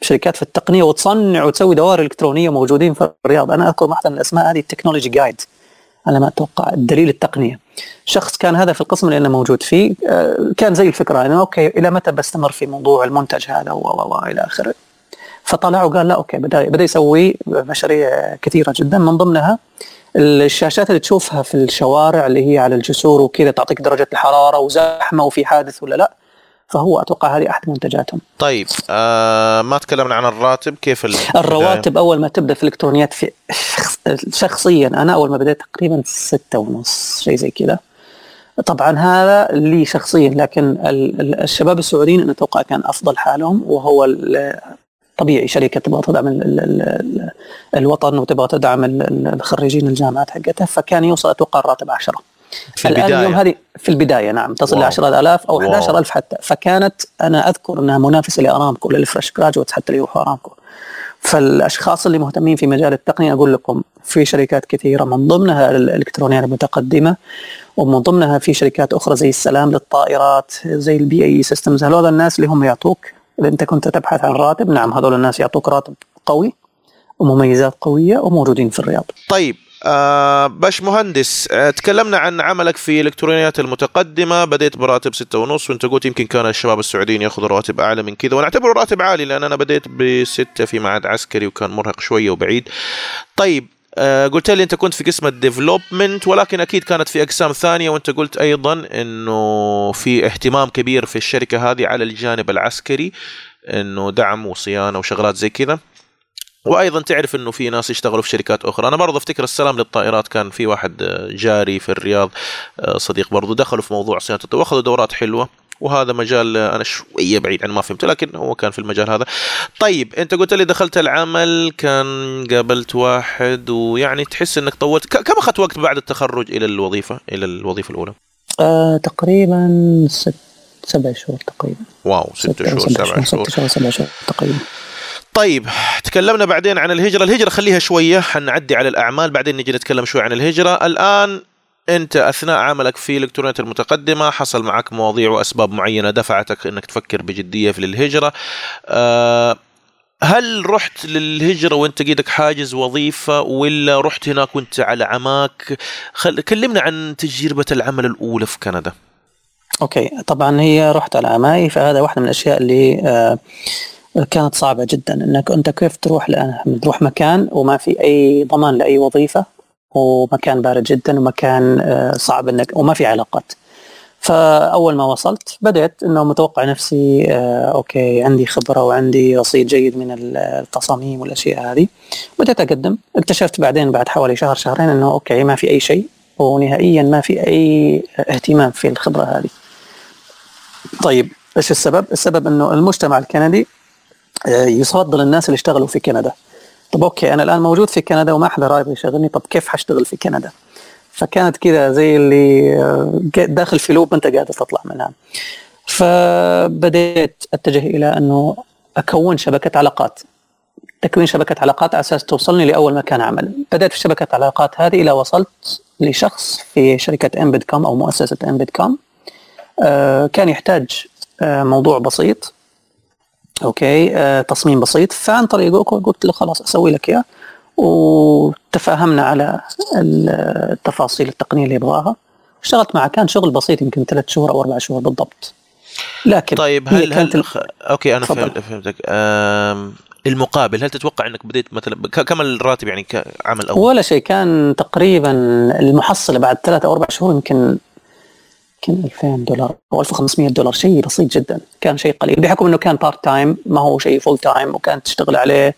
شركات في التقنية وتصنع وتسوي دوائر إلكترونية موجودين في الرياض. أنا أذكر واحدة من الأسماء هذه ال Technology Guide على ما أتوقع الدليل التقنية. شخص كان هذا في القسم اللي أنا موجود فيه آه، كان زي الفكرة انه okay إلى متى بستمر في موضوع المنتج هذا؟ و إلى آخره. فطلع وقال لا okay بدأ بدأ يسوي مشاريع كثيرة جدا. من ضمنها الشاشات اللي تشوفها في الشوارع اللي هي على الجسور وكذا تعطيك درجة الحرارة وزحمة وفي حادث ولا لا. فهو أتوقع هذه أحد منتجاتهم. طيب آه ما تكلمنا عن الراتب كيف الرواتب أول ما تبدأ في الإلكترونيات في شخصيا أنا أول ما بديت تقريبا ستة ونص شيء زي كذا. طبعا هذا لي شخصيا لكن الشباب السعوديين أنا أتوقع كان أفضل حالهم وهو طبيعي شركة تبغى تدعم ال ال الوطن وتبغى تدعم الخريجين الجامعات حقتها فكان يوصل أتوقع الراتب 10 في البدايه الآن اليوم هذه في البداية نعم تصل ل 10000 أو 11000 حتى. فكانت أنا أذكر أنها منافسة لأرامكو لل fresh graduates حتى اللي يروحوا أرامكو. فالأشخاص اللي مهتمين في مجال التقنية أقول لكم في شركات كثيرة من ضمنها الالكترونيات المتقدمة ومن ضمنها في شركات أخرى زي السلام للطائرات زي ال BAE Systems هذول الناس اللي هم يعطوك إذا أنت كنت تبحث عن راتب نعم هذول الناس يعطوك راتب قوي ومميزات قوية وموجودين في الرياض. طيب آه باش مهندس آه تكلمنا عن عملك في الإلكترونيات المتقدمة بديت براتب ستة ونص وأنت قلت يمكن كان الشباب السعوديين يأخذوا رواتب أعلى من كذا وأنا اعتبره راتب عالي لأن أنا بديت بستة في معهد عسكري وكان مرهق شوية وبعيد. طيب آه قلت لي أنت كنت في قسم ال development ولكن أكيد كانت في أقسام ثانية وأنت قلت أيضا إنه في اهتمام كبير في الشركة هذه على الجانب العسكري إنه دعم وصيانة وشغلات زي كذا. وأيضا تعرف إنه في ناس يشتغلوا في شركات أخرى. أنا برضه أفتكر السلام للطائرات كان في واحد جاري في الرياض آه، صديق برضه دخلوا في موضوع صيانة وأخذوا دورات حلوة. وهذا مجال أنا شوية بعيد عن ما فهمته لكن هو كان في المجال هذا. طيب أنت قلت لي دخلت العمل كان قابلت واحد ويعني تحس إنك طولت. كم أخذت وقت بعد التخرج إلى الوظيفة إلى الوظيفة الأولى؟ آه تقريبا ست سبع شهور تقريبا. واو ست شهور سبع شهور ست شهور سبع شهور تقريبا. طيب تكلمنا بعدين عن الهجرة. الهجرة خليها شوية حنعدي على الأعمال بعدين نجي نتكلم شوي عن الهجرة. الآن أنت أثناء عملك في الإلكترونيات المتقدمة حصل معك مواضيع وأسباب معينة دفعتك إنك تفكر بجدية في الهجرة. أه هل رحت للهجرة وانت قيدك حاجز وظيفة ولا رحت هناك وانت على عماك؟ خل... كلمنا عن تجربة العمل الأولى في كندا. okay طبعا هي رحت على عماي فهذا واحدة من الأشياء اللي آه كانت صعبة جدا إنك أنت كيف تروح لأن تروح مكان وما في أي ضمان لأي وظيفة ومكان بارد جدا ومكان آه، صعب إنك وما في علاقات. فأول ما وصلت بدأت إنه متوقع نفسي آه، okay عندي خبرة وعندي رصيد جيد من التصاميم والأشياء هذه. بدأت أقدم. اكتشفت بعدين بعد حوالي شهر شهرين إنه okay ما في أي شيء ونهائيا ما في أي اهتمام في الخبرة هذه. طيب إيش السبب؟ السبب إنه المجتمع الكندي يفضل الناس اللي اشتغلوا في كندا. طب okay أنا الآن موجود في كندا وما حدا رايد يشغلني طب كيف حاشتغل في كندا؟ فكانت كذا زي اللي آه، داخل في loop مانت قادر تطلع منها. فبديت أتجه إلى أنه أكون شبكة علاقات. تكوين شبكة علاقات على أساس توصلني لأول مكان عمل. بدأت في شبكة العلاقات هذه إلى وصلت لشخص في شركة امبد كوم أو مؤسسة كوم آه كان يحتاج آه موضوع بسيط. okay آه تصميم بسيط. فعن طريقه قلت له خلاص أسوي لك إياه. وتفاهمنا على التفاصيل التقنية اللي يبغاها. اشتغلت معه. كان شغل بسيط يمكن ثلاث شهور أو أربع شهور بالضبط. لكن طيب هل هل الخ... okay أنا تفضل. فهمتك. أم... المقابل هل تتوقع إنك بديت مثلا كم الراتب يعني كعمل أول؟ ولا شيء. كان تقريبا المحصله بعد ثلاث أو أربع شهور يمكن يمكن 2000 دولار أو 1500 دولار شيء بسيط جدا. كان شيء قليل بحكم إنه كان part time ما هو شيء full time وكانت تشتغل عليه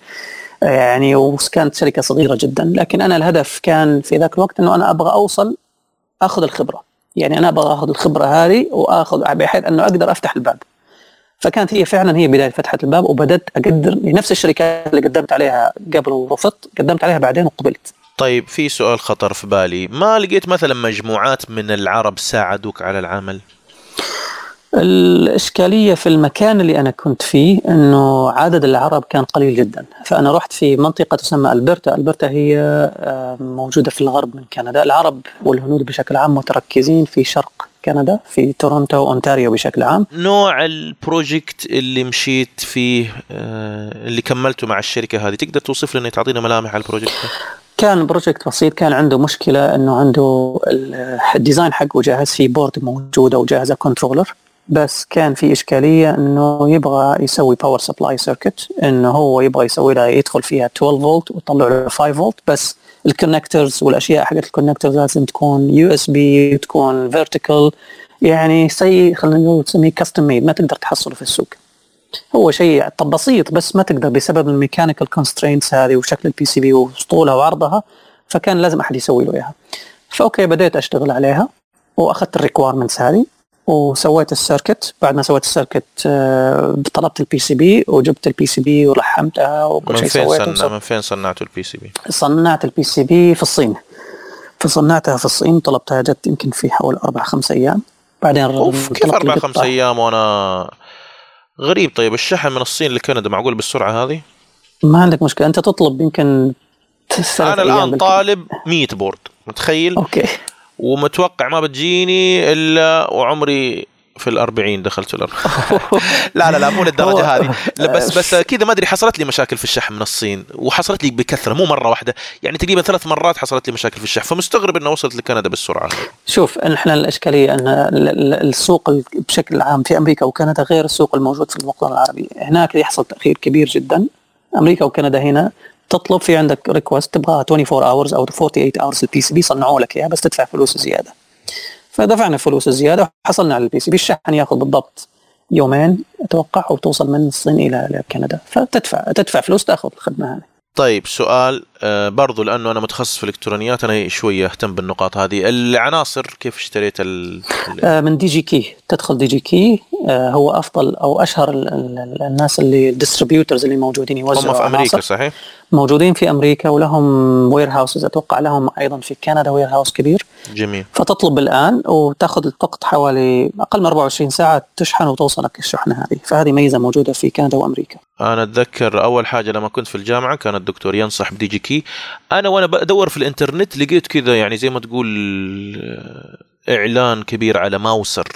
يعني وكانت شركة صغيرة جدا. لكن أنا الهدف كان في ذاك الوقت إنه أنا أبغى أوصل أخذ الخبرة. يعني أنا أبغى أخذ الخبرة هذه وأخذ بحيث إنه أقدر أفتح الباب. فكانت هي فعلا هي بداية فتحة الباب وبدأت أقدر نفس الشركات اللي قدمت عليها قبل ورفضت قدمت عليها بعدين وقبلت. طيب في سؤال خطر في بالي. ما لقيت مثلا مجموعات من العرب ساعدوك على العمل؟ الإشكالية في المكان اللي أنا كنت فيه أنه عدد العرب كان قليل جدا. فأنا رحت في منطقة تسمى ألبرتا. ألبرتا هي آه، موجودة في الغرب من كندا. العرب والهنود بشكل عام متركزين في شرق كندا في تورونتو وأونتاريو بشكل عام. نوع ال project اللي مشيت فيه آه، اللي كملته مع الشركة هذه تقدر توصف لنا تعطينا ملامح على ال project؟ كان project بسيط كان عنده مشكلة إنه عنده ال design حقه جاهز في board موجودة وجاهزة controller بس كان في إشكالية إنه يبغى يسوي power supply circuit إنه هو يبغى يسوي لها يدخل فيها 12 فولت ويطلع له 5 فولت بس ال connectors والأشياء حقت ال connectors لازم تكون USB تكون vertical يعني شيء خلينا نقول تسميه custom made ما تقدر تحصله في السوق. هو شيء طب بسيط بس ما تقدر بسبب ال mechanical constraints هذه وشكل ال PCB وطولها وعرضها فكان لازم أحد يسوي له إياها. ف okay بديت أشتغل عليها وأخذت ال requirements هذه وسويت ال circuit بعد ما سويت ال circuit آه، طلبت ال PCB وجبت ال PCB ولحمتها وكل شيء سويته صنع من فين صنعتوا ال PCB؟ صنعت ال PCB في الصين. فصنعتها في الصين طلبتها جت يمكن في حول أربع خمس أيام. بعدين أوف كيف أربع خمس أيام؟ وأنا غريب طيب الشحن من الصين لكندا معقول بالسرعة هذه؟ ما عندك مشكلة أنت تطلب يمكن أنا الآن طالب 100 board متخيل؟ okay ومتوقع ما بتجيني إلا وعمري في الأربعين دخلت في الأربعين. لا لا لا مو للدرجة هذه. بس بس كذا ما أدري حصلت لي مشاكل في الشحن من الصين وحصلت لي بكثرة مو مرة واحدة يعني تقريبا ثلاث مرات حصلت لي مشاكل في الشحن فمستغرب أنها وصلت لكندا بالسرعة. شوف إحنا الإشكالية أن السوق بشكل عام في أمريكا وكندا غير السوق الموجود في الوطن العربي هناك يحصل تأخير كبير جدا. أمريكا وكندا هنا تطلب في عندك request تبغاها 24 hours أو 48 hours ال PCB صنعوا لك اياه بس تدفع فلوس زيادة. فدفعنا فلوس زيادة وحصلنا على ال PCB الشحن ياخذ بالضبط يومين أتوقع وتوصل من الصين إلى كندا. فتدفع تدفع فلوس تأخذ الخدمة هذه. طيب سؤال برضو لأنه أنا متخصص في الإلكترونيات أنا شوية أهتم بالنقاط هذه. العناصر كيف اشتريت ال... آه، من Digi-Key. تدخل Digi-Key آه، هو أفضل أو أشهر الناس اللي ال distributors اللي موجودين يوزعوا هم في أمريكا صحيح؟ موجودين في أمريكا ولهم warehouses أتوقع لهم أيضا في كندا warehouse كبير. جميل. فتطلب الآن وتاخذ الوقت حوالي أقل من 24 ساعة تشحن وتوصلك الشحنة هذه. فهذه ميزة موجودة في كندا وأمريكا. أنا أتذكر أول حاجة لما كنت في الجامعة كان الدكتور ينصح ب Digi-Key أنا وأنا بدور في الإنترنت لقيت كذا يعني زي ما تقول إعلان كبير على Mouser.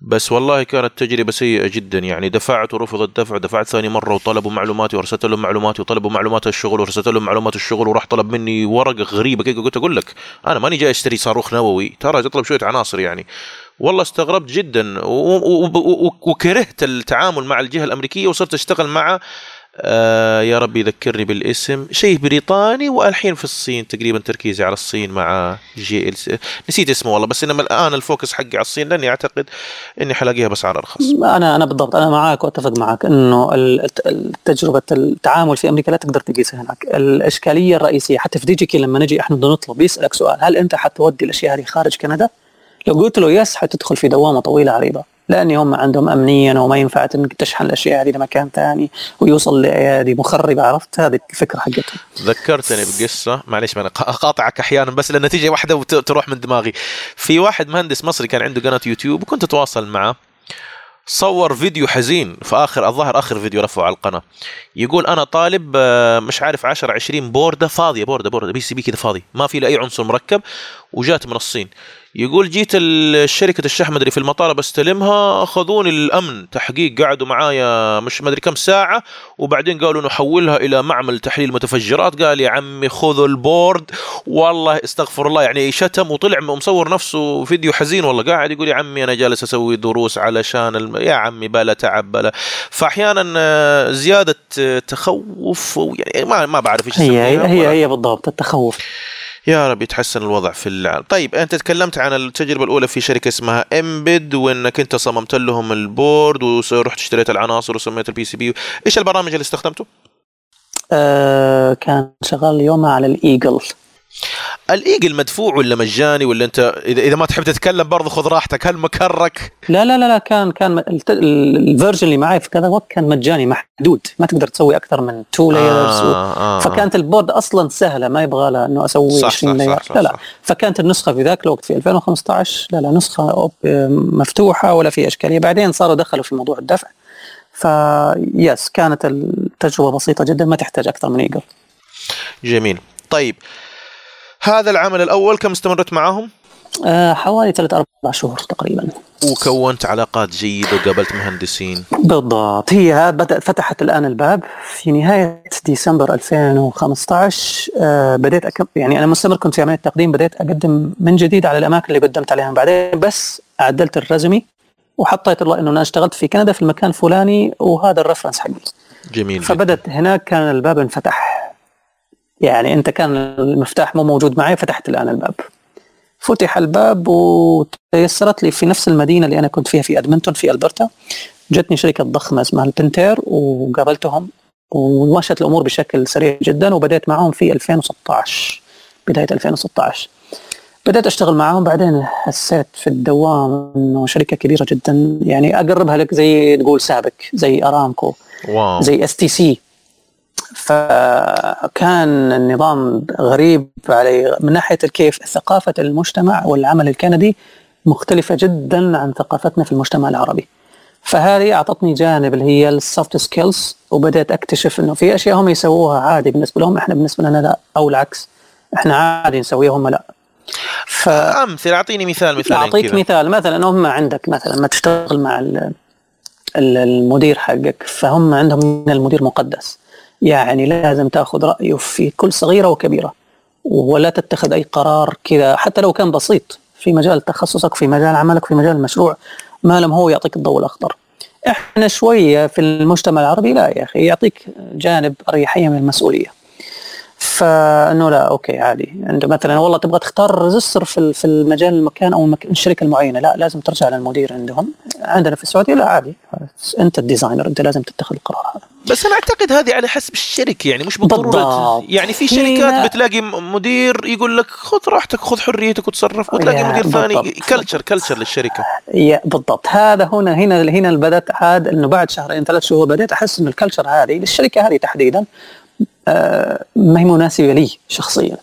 بس والله كانت تجربة سيئة جدا يعني. دفعت ورفض الدفع دفعت ثاني مرة وطلبوا معلوماتي ورسلت لهم معلوماتي وطلبوا معلومات الشغل ورسلت لهم معلومات الشغل وراح طلب مني ورقة غريبة كذا قلت أقول لك؟ أنا ماني جاي أشتري صاروخ نووي. ترى أطلب شوية عناصر يعني. والله استغربت جدا وكرهت التعامل مع الجهة الأمريكية وصرت أشتغل مع آه يا ربي يذكرني بالاسم. شيء بريطاني والحين في الصين تقريبا تركيزي على الصين مع JL نسيت اسمه والله بس إنما الآن ال focus حقي على الصين لأني أعتقد إني حلاقيها باسعار ارخص أنا أنا بالضبط أنا معاك وأتفق معك إنه تجربه التعامل في أمريكا لا تقدر تقيسها هناك. الإشكالية الرئيسية حتى في Digi-Key لما نجي إحنا نطلب يسألك سؤال هل أنت حتودي الأشياء هذه خارج كندا؟ لو قلت له yes حتدخل في دوامة طويلة عريضة. لأن هم عندهم امنيا وما ينفع انك تشحن الأشياء هذه لمكان ثاني ويوصل لأيادي. مخربه عرفت؟ هذه الفكرة حقتهم. ذكرتني بقصة معليش أنا أقاطعك أحيانا بس لأن تيجي واحدة وتروح من دماغي. في واحد مهندس مصري كان عنده قناة يوتيوب وكنت أتواصل معه. صور فيديو حزين في اخر الظاهر آخر فيديو رفعه على القناة. يقول أنا طالب آه، مش عارف 10 20 بوردة فاضية بوردة بوردة PCB كذا فاضي. ما في له اي عنصر مركب وجات من الصين. يقول جيت الشركة الشحن مدري في المطار بستلمها أخذوني الأمن تحقيق قعدوا معايا مش مدري كم ساعة وبعدين قالوا نحولها إلى معمل تحليل متفجرات. قال يا عمي خذوا البورد. والله استغفر الله يعني شتم وطلع مصور نفسه فيديو حزين والله. قاعد يقول يا عمي أنا جالس أسوي دروس علشان الم... يا عمي بلا تعب بلا. فأحيانا آه، زيادة تخوف يعني ما ما بعرف إيش هي هي, هي هي بالضبط التخوف. يا رب يتحسن الوضع في العالم. طيب أنت تكلمت عن التجربة الأولى في شركة اسمها امبد وإنك أنت صممت لهم ال board ورحت اشتريت العناصر وسميت ال PCB إيش البرامج اللي استخدمته؟ آه كان شغال يومها على ال Eagle ال Eagle مدفوع ولا مجاني ولا أنت اذا إذا ما تحب تتكلم برضه خذ راحتك. هل مكرك؟ لا لا لا لا كان كان ال version اللي معي في كذا وقت كان مجاني محدود. ما تقدر تسوي أكثر من two layers آه آه. فكانت ال board أصلا سهلة ما يبغى لها إنه أسوي صح، 20 صح، layer صح، لا لا. صح. فكانت النسخة في ذاك الوقت في 2015 لا لا نسخة مفتوحة ولا في إشكالية. بعدين صاروا دخلوا في موضوع الدفع. ف يس كانت التجربة بسيطة جدا ما تحتاج أكثر من إيجل. جميل. طيب هذا العمل الأول كم استمرت معاهم؟ آه حوالي ثلاث أربع شهور تقريبا. وكونت علاقات جيدة وقابلت مهندسين. بالضبط. هي بدأت فتحت الآن الباب. في نهاية ديسمبر 2015 آه بديت أك... يعني أنا مستمر كنت في عملية التقديم بديت أقدم من جديد على الأماكن اللي قدمت عليها بعدين بس عدلت الرزمي وحطيت الله إنه أنا اشتغلت في كندا في المكان الفلاني وهذا الرفرنس حقي. جميل جدا. فبدت هناك كان الباب انفتح. يعني انت كان المفتاح مو موجود معي فتحت الآن الباب. فتح الباب وتيسرت لي في نفس المدينة اللي أنا كنت فيها في أدمنتون في ألبرتا. جتني شركة ضخمة اسمها البنتير وقابلتهم ومشت الأمور بشكل سريع جدا وبدأت معهم في 2016 بداية 2016 بدأت أشتغل معاهم بعدين حسيت في الدوام إنه شركة كبيرة جدا. يعني أقربها لك زي تقول سابك زي أرامكو واو. زي اس تي سي فكان النظام غريب علي. من ناحية كيف ثقافة المجتمع والعمل الكندي مختلفة جدا عن ثقافتنا في المجتمع العربي. فهذه أعطتني جانب اللي هي ال soft skills وبدأت أكتشف إنه في أشياء هم يسووها عادي بالنسبة لهم إحنا بالنسبة لنا لا أو العكس إحنا عادي نسويها هم لا ف أمثل أعطيني مثال مثال أعطيك كذا. مثال مثلا هم عندك مثلا ما تشتغل مع ال- ال- المدير حقك فهم عندهم المدير مقدس. يعني لازم تاخذ رأيه في كل صغيرة وكبيرة ولا تتخذ أي قرار كذا حتى لو كان بسيط في مجال تخصصك في مجال عملك في مجال المشروع ما لم هو يعطيك الضوء الأخضر. إحنا شوية في المجتمع العربي لا يا أخي يعطيك جانب أريحية من المسؤولية. فأنه لا okay عادي. انت مثلا والله تبغى تختار resistor في في المجال المكان أو المك... الشركة المعينة لا لازم ترجع للمدير عندهم. عندنا في السعودية لا عادي. أنت ال designer أنت لازم تتخذ القرار. هذا بس أنا أعتقد هذه على حسب الشركة يعني مش بالضرورة. يعني في شركات بتلاقي مدير يقول لك خذ راحتك خذ حريتك وتصرف وتلاقي مدير ثاني. culture culture للشركة. yeah بالضبط. هذا هنا هنا هنا بدات عاد إنه بعد شهرين ثلاث شهور بديت أحس إنه ال culture هذه للشركة هذه تحديدا. ما هي مناسبة لي شخصيا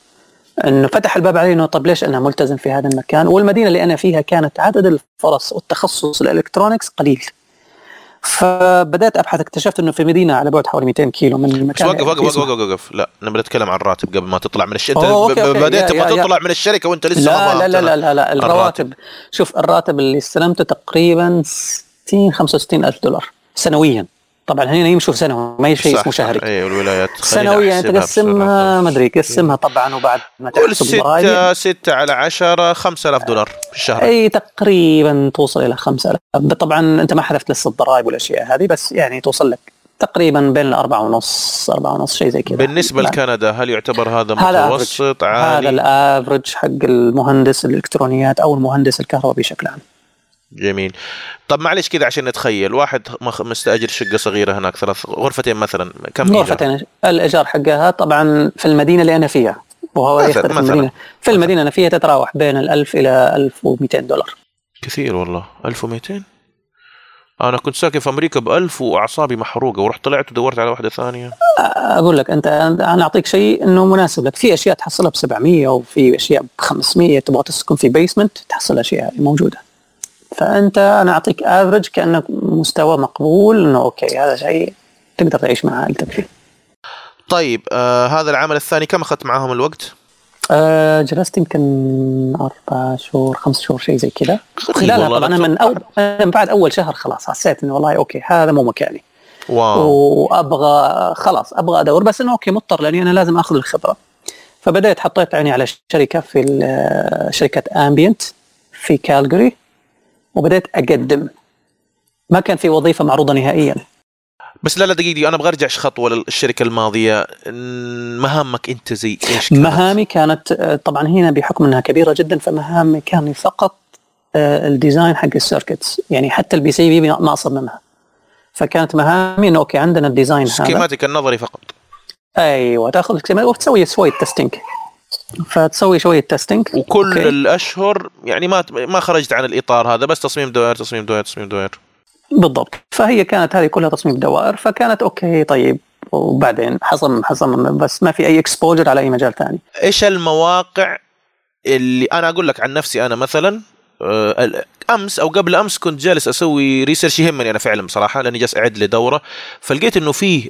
إنه فتح الباب علي إنه طب ليش أنا ملتزم في هذا المكان والمدينة اللي أنا فيها كانت عدد الفرص والتخصص الالكترونكس قليل فبدأت أبحث اكتشفت إنه في مدينة على بعد حوالي 200 كيلو من بس المكان وقف وقف وقف اسمه- وقف, وقف. لا أنا بتكلم عن الراتب قبل ما تطلع من الشركة انت. بديت تبغى. تطلع من الشركة وأنت لسه لا لا لا لا لا, لا الراتب. الرواتب شوف الراتب اللي استلمته تقريبا 60 65 ألف دولار سنويا طبعا هنا يمشوا سنوي ما هي شيء اسمه شهري. أي والولايات سنويا تقسمها. ما أدري قسمها طبعا وبعد ما الضرائب ستة ستة على عشرة خمسة آلاف دولار في الشهر. أي تقريبا توصل إلى 5000 طبعا أنت ما حذفت لسه الضرائب والأشياء هذه بس يعني توصل لك تقريبا بين الأربعة ونص أربعة ونص شيء زي كذا. بالنسبة نعم. لكندا هل يعتبر هذا هذا متوسط هذا عالي الافرج حق المهندس الإلكترونيات أو المهندس الكهرباء بشكل عام. جميل. طب معلش كذا عشان نتخيل. واحد مستأجر شقة صغيرة هناك ثلاث غرفتين مثلا كم إيجار؟ غرفتين. الإيجار حقها طبعا في المدينة اللي أنا فيها. وهو مثلاً- يختلف مثلاً. المدينة في المدينة أنا فيها تتراوح بين ال 1000 إلى 1200 دولار. كثير والله. 1200 أنا كنت ساكن في أمريكا ب 1000 وأعصابي محروقة ورحت طلعت ودورت على واحدة ثانية. أقول لك أنت أنا أعطيك شيء إنه مناسب لك. في أشياء تحصلها ب 700 وفي أشياء ب 500 تبغى تسكن في بيسمنت تحصل الاشياء هذه موجودة. فأنت أنا أعطيك average كأنك مستوى مقبول إنه okay هذا شيء تقدر تعيش مع عائلتك فيه. طيب آه هذا العمل الثاني كم أخذت معاهم الوقت؟ أه جلست يمكن أربع شهور خمس شهور شيء زي كذا. والله، طبعا أنا من أول أنا من بعد أول شهر خلاص حسيت إنه والله okay هذا مو مكاني. wow. وابغى خلاص أبغى أدور بس إنه okay مضطر لأني أنا لازم آخذ الخبرة. فبدأت حطيت عيني على شركة في شركة امبينت في كالجري وبدأت أقدم. ما كان في وظيفة معروضة نهائيا. بس لا لا دقيقة أنا أبغى أرجع خطوة للشركة الماضية. مهامك أنت زي إيش كانت؟ مهامي كانت طبعا هنا بحكم إنها كبيرة جدا فمهامي كان فقط آه، ال design حق ال circuits. يعني حتى ال PCB ما اصممها فكانت مهامي إنه okay عندنا ال design هذا. schematic النظري فقط. أيوه تأخذ ال schematic وتسوي شوية testing فتسوي شوية testing وكل okay. الأشهر يعني ما ما خرجت عن الإطار هذا بس تصميم دوائر تصميم دوائر تصميم دوائر. بالضبط. فهي كانت هذه كلها تصميم دوائر فكانت okay طيب. وبعدين حصمم حصمم بس ما في أي exposure على أي مجال ثاني. إيش المواقع اللي أنا أقول لك عن نفسي أنا مثلا؟ أمس أو قبل أمس كنت جالس أسوي research يهمني أنا فعلا بصراحة لأني جالس أعد لدوره فلقيت إنه في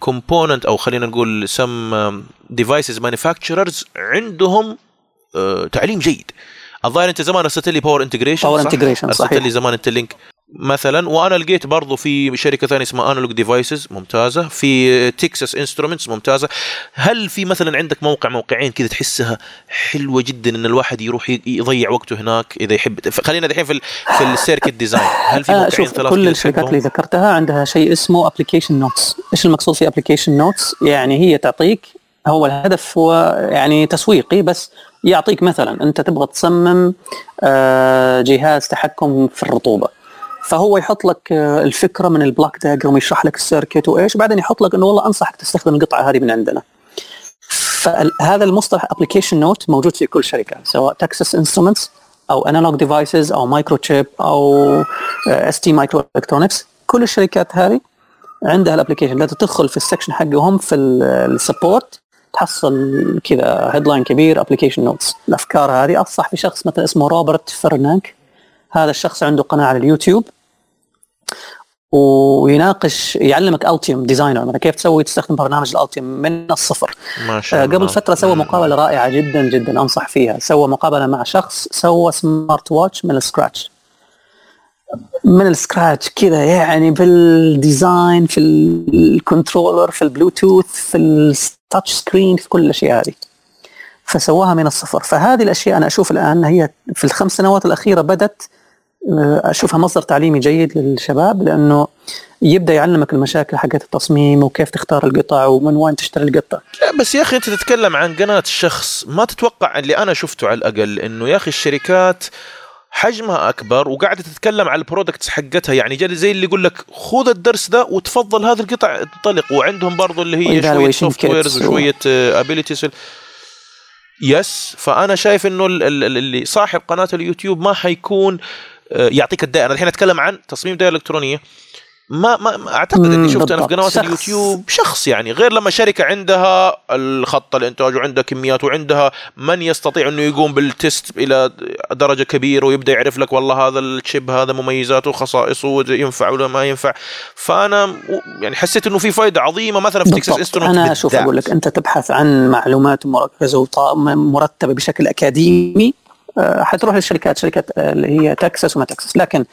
component أو خلينا نقول some devices manufacturers عندهم آه، تعليم جيد. الظاهر أنت زمان ارسلت لي Power Integrations Power Integrations صحيح. ارسلت لي زمان انت link مثلا وأنا لقيت برضو في شركة ثانية اسمها Analog Devices ممتازة. في Texas Instruments ممتازة. هل في مثلا عندك موقع موقعين كذا تحسها حلوة جدا إن الواحد يروح يضيع وقته هناك إذا يحب؟ خلينا دحين في في ال circuit design هل في موقعين شوف ثلاث كل الشركات اللي ذكرتها عندها شيء اسمه application notes إيش المقصود في application notes يعني هي تعطيك هو الهدف هو يعني تسويقي بس يعطيك مثلا أنت تبغى تصمم آه، جهاز تحكم في الرطوبة. فهو يحط لك آه، الفكرة من ال block diagram يشرح لك ال circuit وإيش بعدين يحط لك إنه والله أنصحك تستخدم القطعة هذه من عندنا. فهذا المصطلح application note موجود في كل شركة سواء Texas Instruments أو Analog Devices أو Microchip أو STMicroelectronics كل الشركات هذه عندها ال application لا تدخل في ال section حقهم في ال support تحصل كذا headline كبير application notes الأفكار هذه أنصح في شخص مثلا اسمه روبرت فرناك هذا الشخص عنده قناة على اليوتيوب. ويناقش يعلمك Altium Designer كيف تسوي تستخدم برنامج ال Altium من الصفر. ما شاء الله. قبل فترة سوى مقابلة رائعة جدا جدا أنصح فيها. سوى مقابلة مع شخص سوى smart watch من ال scratch من ال scratch كذا يعني بال design في ال controller في البلوتوث في ال touch screen في كل الأشياء هذه. فسواها من الصفر. فهذه الأشياء أنا أشوف الآن هي في الخمس سنوات الأخيرة بدأت آه، أشوفها مصدر تعليمي جيد للشباب لأنه يبدأ يعلمك المشاكل حقت التصميم وكيف تختار القطع ومن وين تشتري القطع. لا بس يا أخي أنت تتكلم عن قناة الشخص ما تتوقع اللي أنا شفته على الأقل إنه يا أخي الشركات حجمها أكبر وقاعدة تتكلم على ال products حقتها يعني جاي زي اللي يقول لك خذ الدرس ده وتفضل هذه القطع انطلق وعندهم برضو اللي هي شوية softwares وشوية abilities yes فأنا شايف إنه اللي صاحب قناة اليوتيوب ما حيكون آه، يعطيك الدائرة. الحين أتكلم عن تصميم دائرة إلكترونية. ما ما أعتقد إني شفت أنا في قنوات شخص. اليوتيوب. شخص يعني غير لما شركة عندها الخط الإنتاج وعندها كميات وعندها من يستطيع إنه يقوم بال test إلى درجة كبيرة ويبدأ يعرف لك والله هذا الشيب هذا مميزاته وخصائصه ينفع ولا ما ينفع. فأنا يعني حسيت إنه في فائده عظيمة. مثلا في Texas Instruments أنا أشوف أقول لك أنت تبحث عن معلومات مركزة ومرتبه بشكل أكاديمي. آه، حتروح للشركات شركات آه، اللي هي تكساس وما تكساس لكن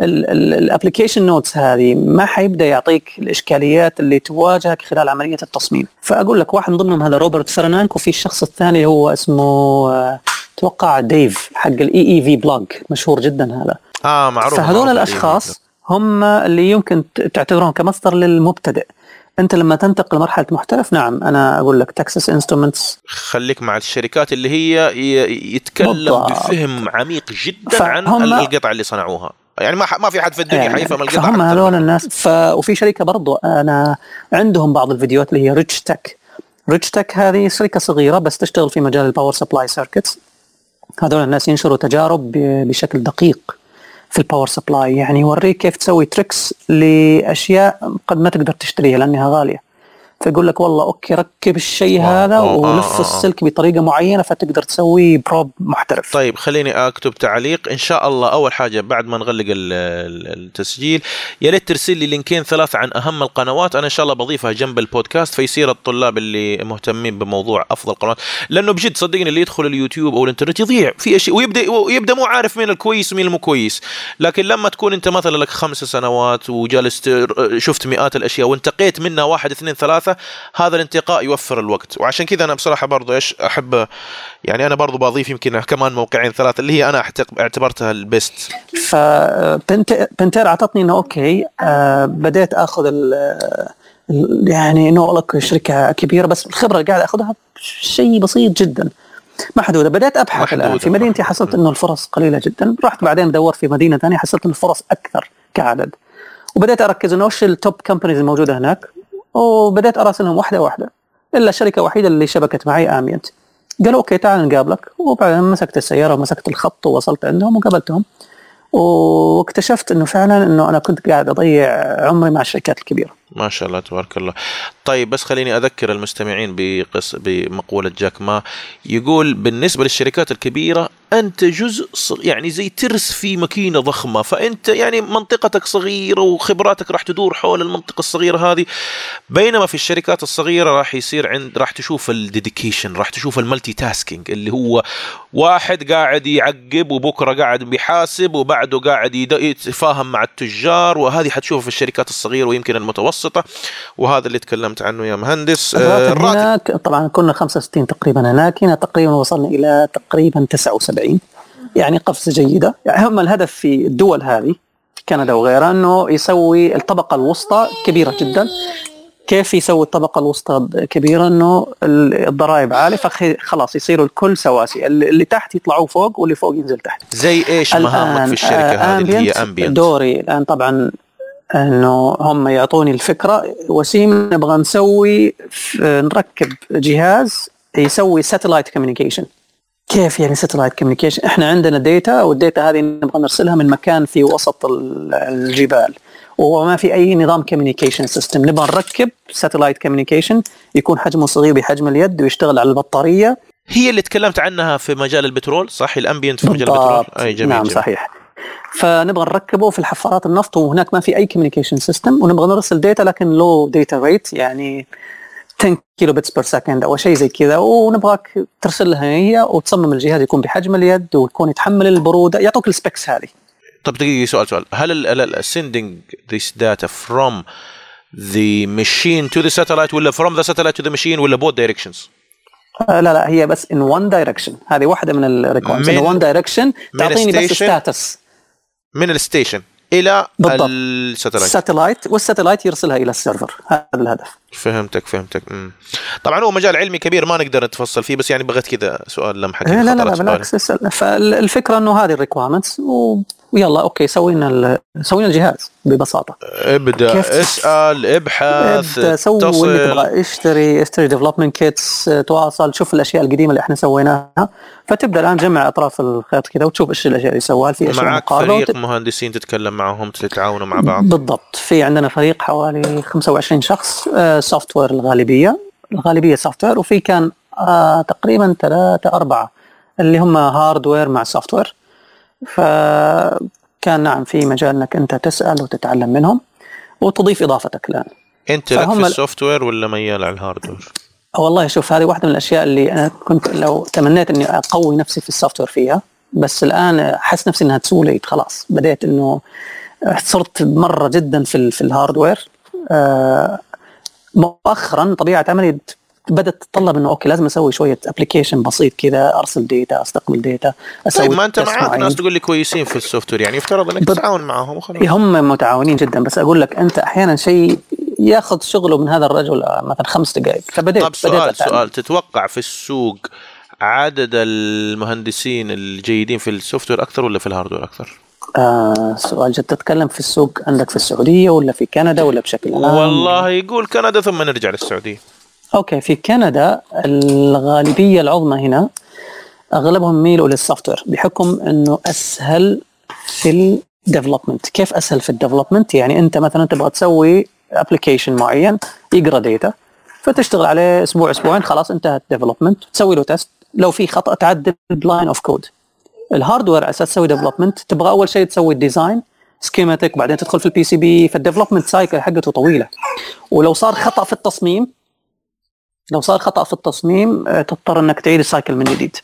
ال application notes هذه ما حيبدأ يعطيك الإشكاليات اللي تواجهك خلال عملية التصميم. فأقول لك واحد من ضمنهم هذا روبرت فرنانك وفي الشخص الثاني هو اسمه أتوقع ديف حق ال EEVblog مشهور جدا هذا. آه معروف. فهذول الأشخاص هم اللي يمكن تعتبرهم كمصدر للمبتدئ. أنت لما تنتقل لمرحلة محترف نعم أنا أقول لك تكساس انسترومنتس خليك مع الشركات اللي هي يتكلم بالضبط. بفهم عميق جدا عن القطع اللي صنعوها. يعني ما ما في حد في الدنيا يعني حيفهم القطع فهم هذول الناس. ف... وفي شركة برضو أنا عندهم بعض الفيديوهات اللي هي ريتش تك ريتش تك هذه شركة صغيرة بس تشتغل في مجال ال power supply circuits هذول الناس ينشروا تجارب بشكل دقيق. في ال power supply يعني يوريك كيف تسوي tricks لأشياء قد ما تقدر تشتريها لأنها غالية. فيقول لك والله okay ركب الشيء هذا ولف السلك بطريقة معينة فتقدر تسوي probe محترف. طيب خليني أكتب تعليق. إن شاء الله أول حاجة بعد ما نغلق التسجيل يا ريت ترسل لي linkين ثلاثة عن أهم القنوات. أنا إن شاء الله بضيفها جنب البودكاست فيصير الطلاب اللي مهتمين بموضوع أفضل قنوات لأنه بجد صدقني اللي يدخل اليوتيوب أو الإنترنت يضيع في أشياء ويبدأ ويبدأ مو عارف مين الكويس ومين المو كويس لكن لما تكون أنت مثلا لك خمس سنوات وجالس شفت مئات الأشياء وانتقيت منها واحد اثنين ثلاثة هذا الانتقاء يوفر الوقت. وعشان كذا أنا بصراحة برضو إيش أحب يعني أنا برضو بضيف يمكن كمان موقعين ثلاثة اللي هي أنا اعتبرتها ال best. فبنتير أعطتني إنه okay آه بديت آخذ ال يعني إنه والله شركة كبيرة بس الخبرة اللي قاعد أخذها شيء بسيط جدا. محدوده بدأت أبحث محدودة. الآن في مدينتي حصلت إنه الفرص قليلة جدا. رحت بعدين دورت في مدينة ثانية حصلت إنه الفرص أكثر كعدد. وبدأت أركز إنه وش ال top companies الموجودة هناك. وبدأت اراسلهم واحدة واحدة إلا الشركة الوحيدة اللي شبكت معي Ambient قالوا okay تعال نقابلك. وبعدين مسكت السيارة ومسكت الخط ووصلت عندهم وقابلتهم. واكتشفت إنه فعلا إنه أنا كنت قاعد أضيع عمري مع الشركات الكبيرة. ما شاء الله تبارك الله. طيب بس خليني أذكر المستمعين بقص بمقولة جاك ما. يقول بالنسبة للشركات الكبيرة أنت جزء يعني زي ترس في ماكينة ضخمة. فأنت يعني منطقتك صغيرة وخبراتك راح تدور حول المنطقة الصغيرة هذه. بينما في الشركات الصغيرة راح يصير عند راح تشوف ال dedication راح تشوف ال multitasking اللي هو واحد قاعد يعقب وبكرة قاعد بيحاسب وبعده قاعد يتفاهم مع التجار وهذه حتشوفها في الشركات الصغيرة ويمكن المتوسطه وهذا اللي تكلمت عنه يا مهندس. آه هناك طبعا كنا 65 تقريبا هناك هنا تقريبا وصلنا إلى تقريبا 79 يعني قفزة جيدة. يعني هم الهدف في الدول هذه كندا وغيرها إنه يسوي الطبقة الوسطى كبيرة جدا. كيف يسوي الطبقة الوسطى كبيرة؟ إنه الضرائب عالية فخلاص يصيروا الكل سواسي. اللي تحت يطلعوا فوق واللي فوق ينزل تحت. زي إيش مهامك في الشركة هذه اللي هي امبيانت دوري. الآن طبعا أنه هم يعطوني الفكرة وسيم نبغى نسوي نركب جهاز يسوي satellite communication كيف يعني satellite communication إحنا عندنا data وال data هذه نبغى نرسلها من مكان في وسط الجبال. وما في أي نظام communication system نبغى نركب satellite communication يكون حجمه صغير بحجم اليد ويشتغل على البطارية. هي اللي تكلمت عنها في مجال البترول صح؟ ال Ambient في مجال البترول؟ أي جميل نعم جميل. صحيح. فنبغى نركبه في الحفارات النفط وهناك ما في أي communication system ونبغى نرسل data لكن low data rate يعني 10 kilobits per second أو شيء زي كذا. ونبغاك ترسل لها هي وتصمم الجهاز يكون بحجم اليد ويكون يتحمل البرودة يعطوك ال specs هذه. طب دقيقة سؤال سؤال. هل sending this data from the machine to the satellite ولا from the satellite to the machine ولا both directions؟ آه لا لا هي بس in one direction. هذه واحدة من ال requirements in one direction تعطيني بس status من ال station إلى بالضبط. ال satellite. الساتلايت وال satellite يرسلها إلى ال server. هذا الهدف. فهمتك فهمتك. مم. طبعا هو مجال علمي كبير ما نقدر نتفصل فيه بس يعني بغيت كذا سؤال لمحه لا لا لا بالعكس فالفكرة إنه هذه ال requirements ويلا okay سوي لنا سوي لنا الجهاز ببساطة. ابدأ. كيف اسأل ابحث ابدأ سوي اللي تبغى اشتري اشتري development kits تواصل شوف الأشياء القديمة اللي إحنا سويناها. فتبدأ الآن تجمع أطراف الخيط كذا وتشوف إيش الأشياء اللي سواها في أشياء معك فريق وت... مهندسين تتكلم معهم تتعاونوا مع بعض. بالضبط. في عندنا فريق حوالي 25 شخص software الغالبية الغالبية software وفي كان آه تقريبا ثلاثة أربعة اللي هم hardware مع software فكان نعم في مجال إنك أنت تسأل وتتعلم منهم وتضيف إضافتك الآن. انت لك في ال software ولا ميال على ال hardware؟ والله شوف هذه واحدة من الأشياء اللي أنا كنت لو تمنيت إني أقوي نفسي في ال software فيها بس الآن أحس نفسي إنها تسوليت خلاص. بديت إنه صرت مرة جدا في في ال hardware آه، مؤخرا طبيعة عملي بدأت تتطلب إنه okay لازم أسوي شوية application بسيط كذا أرسل data أستقبل data أسوي طيب ما أنت معاك ناس تقول لي كويسين في ال software يعني يفترض إنك تتعاون معاهم وخلاص. هم متعاونين جدا بس أقول لك أنت أحيانا شيء ياخذ شغله من هذا الرجل مثلا خمس دقائق فبديت طيب سؤال بديت سؤال تتوقع في السوق عدد المهندسين الجيدين في ال software أكثر ولا في ال hardware أكثر؟ آه سؤال جد تتكلم في السوق عندك في السعودية ولا في كندا ولا بشكل عام؟ والله يقول كندا ثم نرجع للسعودية. okay في كندا الغالبية العظمى هنا أغلبهم ميلوا لل software بحكم إنه أسهل في ال development كيف أسهل في ال development يعني أنت مثلا تبغى تسوي application معين يقرأ data فتشتغل عليه أسبوع أسبوعين خلاص انتهت development تسوي له test لو في خطأ تعدل ب line of code ال hardware أساس تسوي development تبغى أول شيء تسوي ال design schematic وبعدين تدخل في ال PCB فال development cycle حقته طويلة. ولو صار خطأ في التصميم لو صار خطأ في التصميم آه، تضطر إنك تعيد ال cycle من جديد.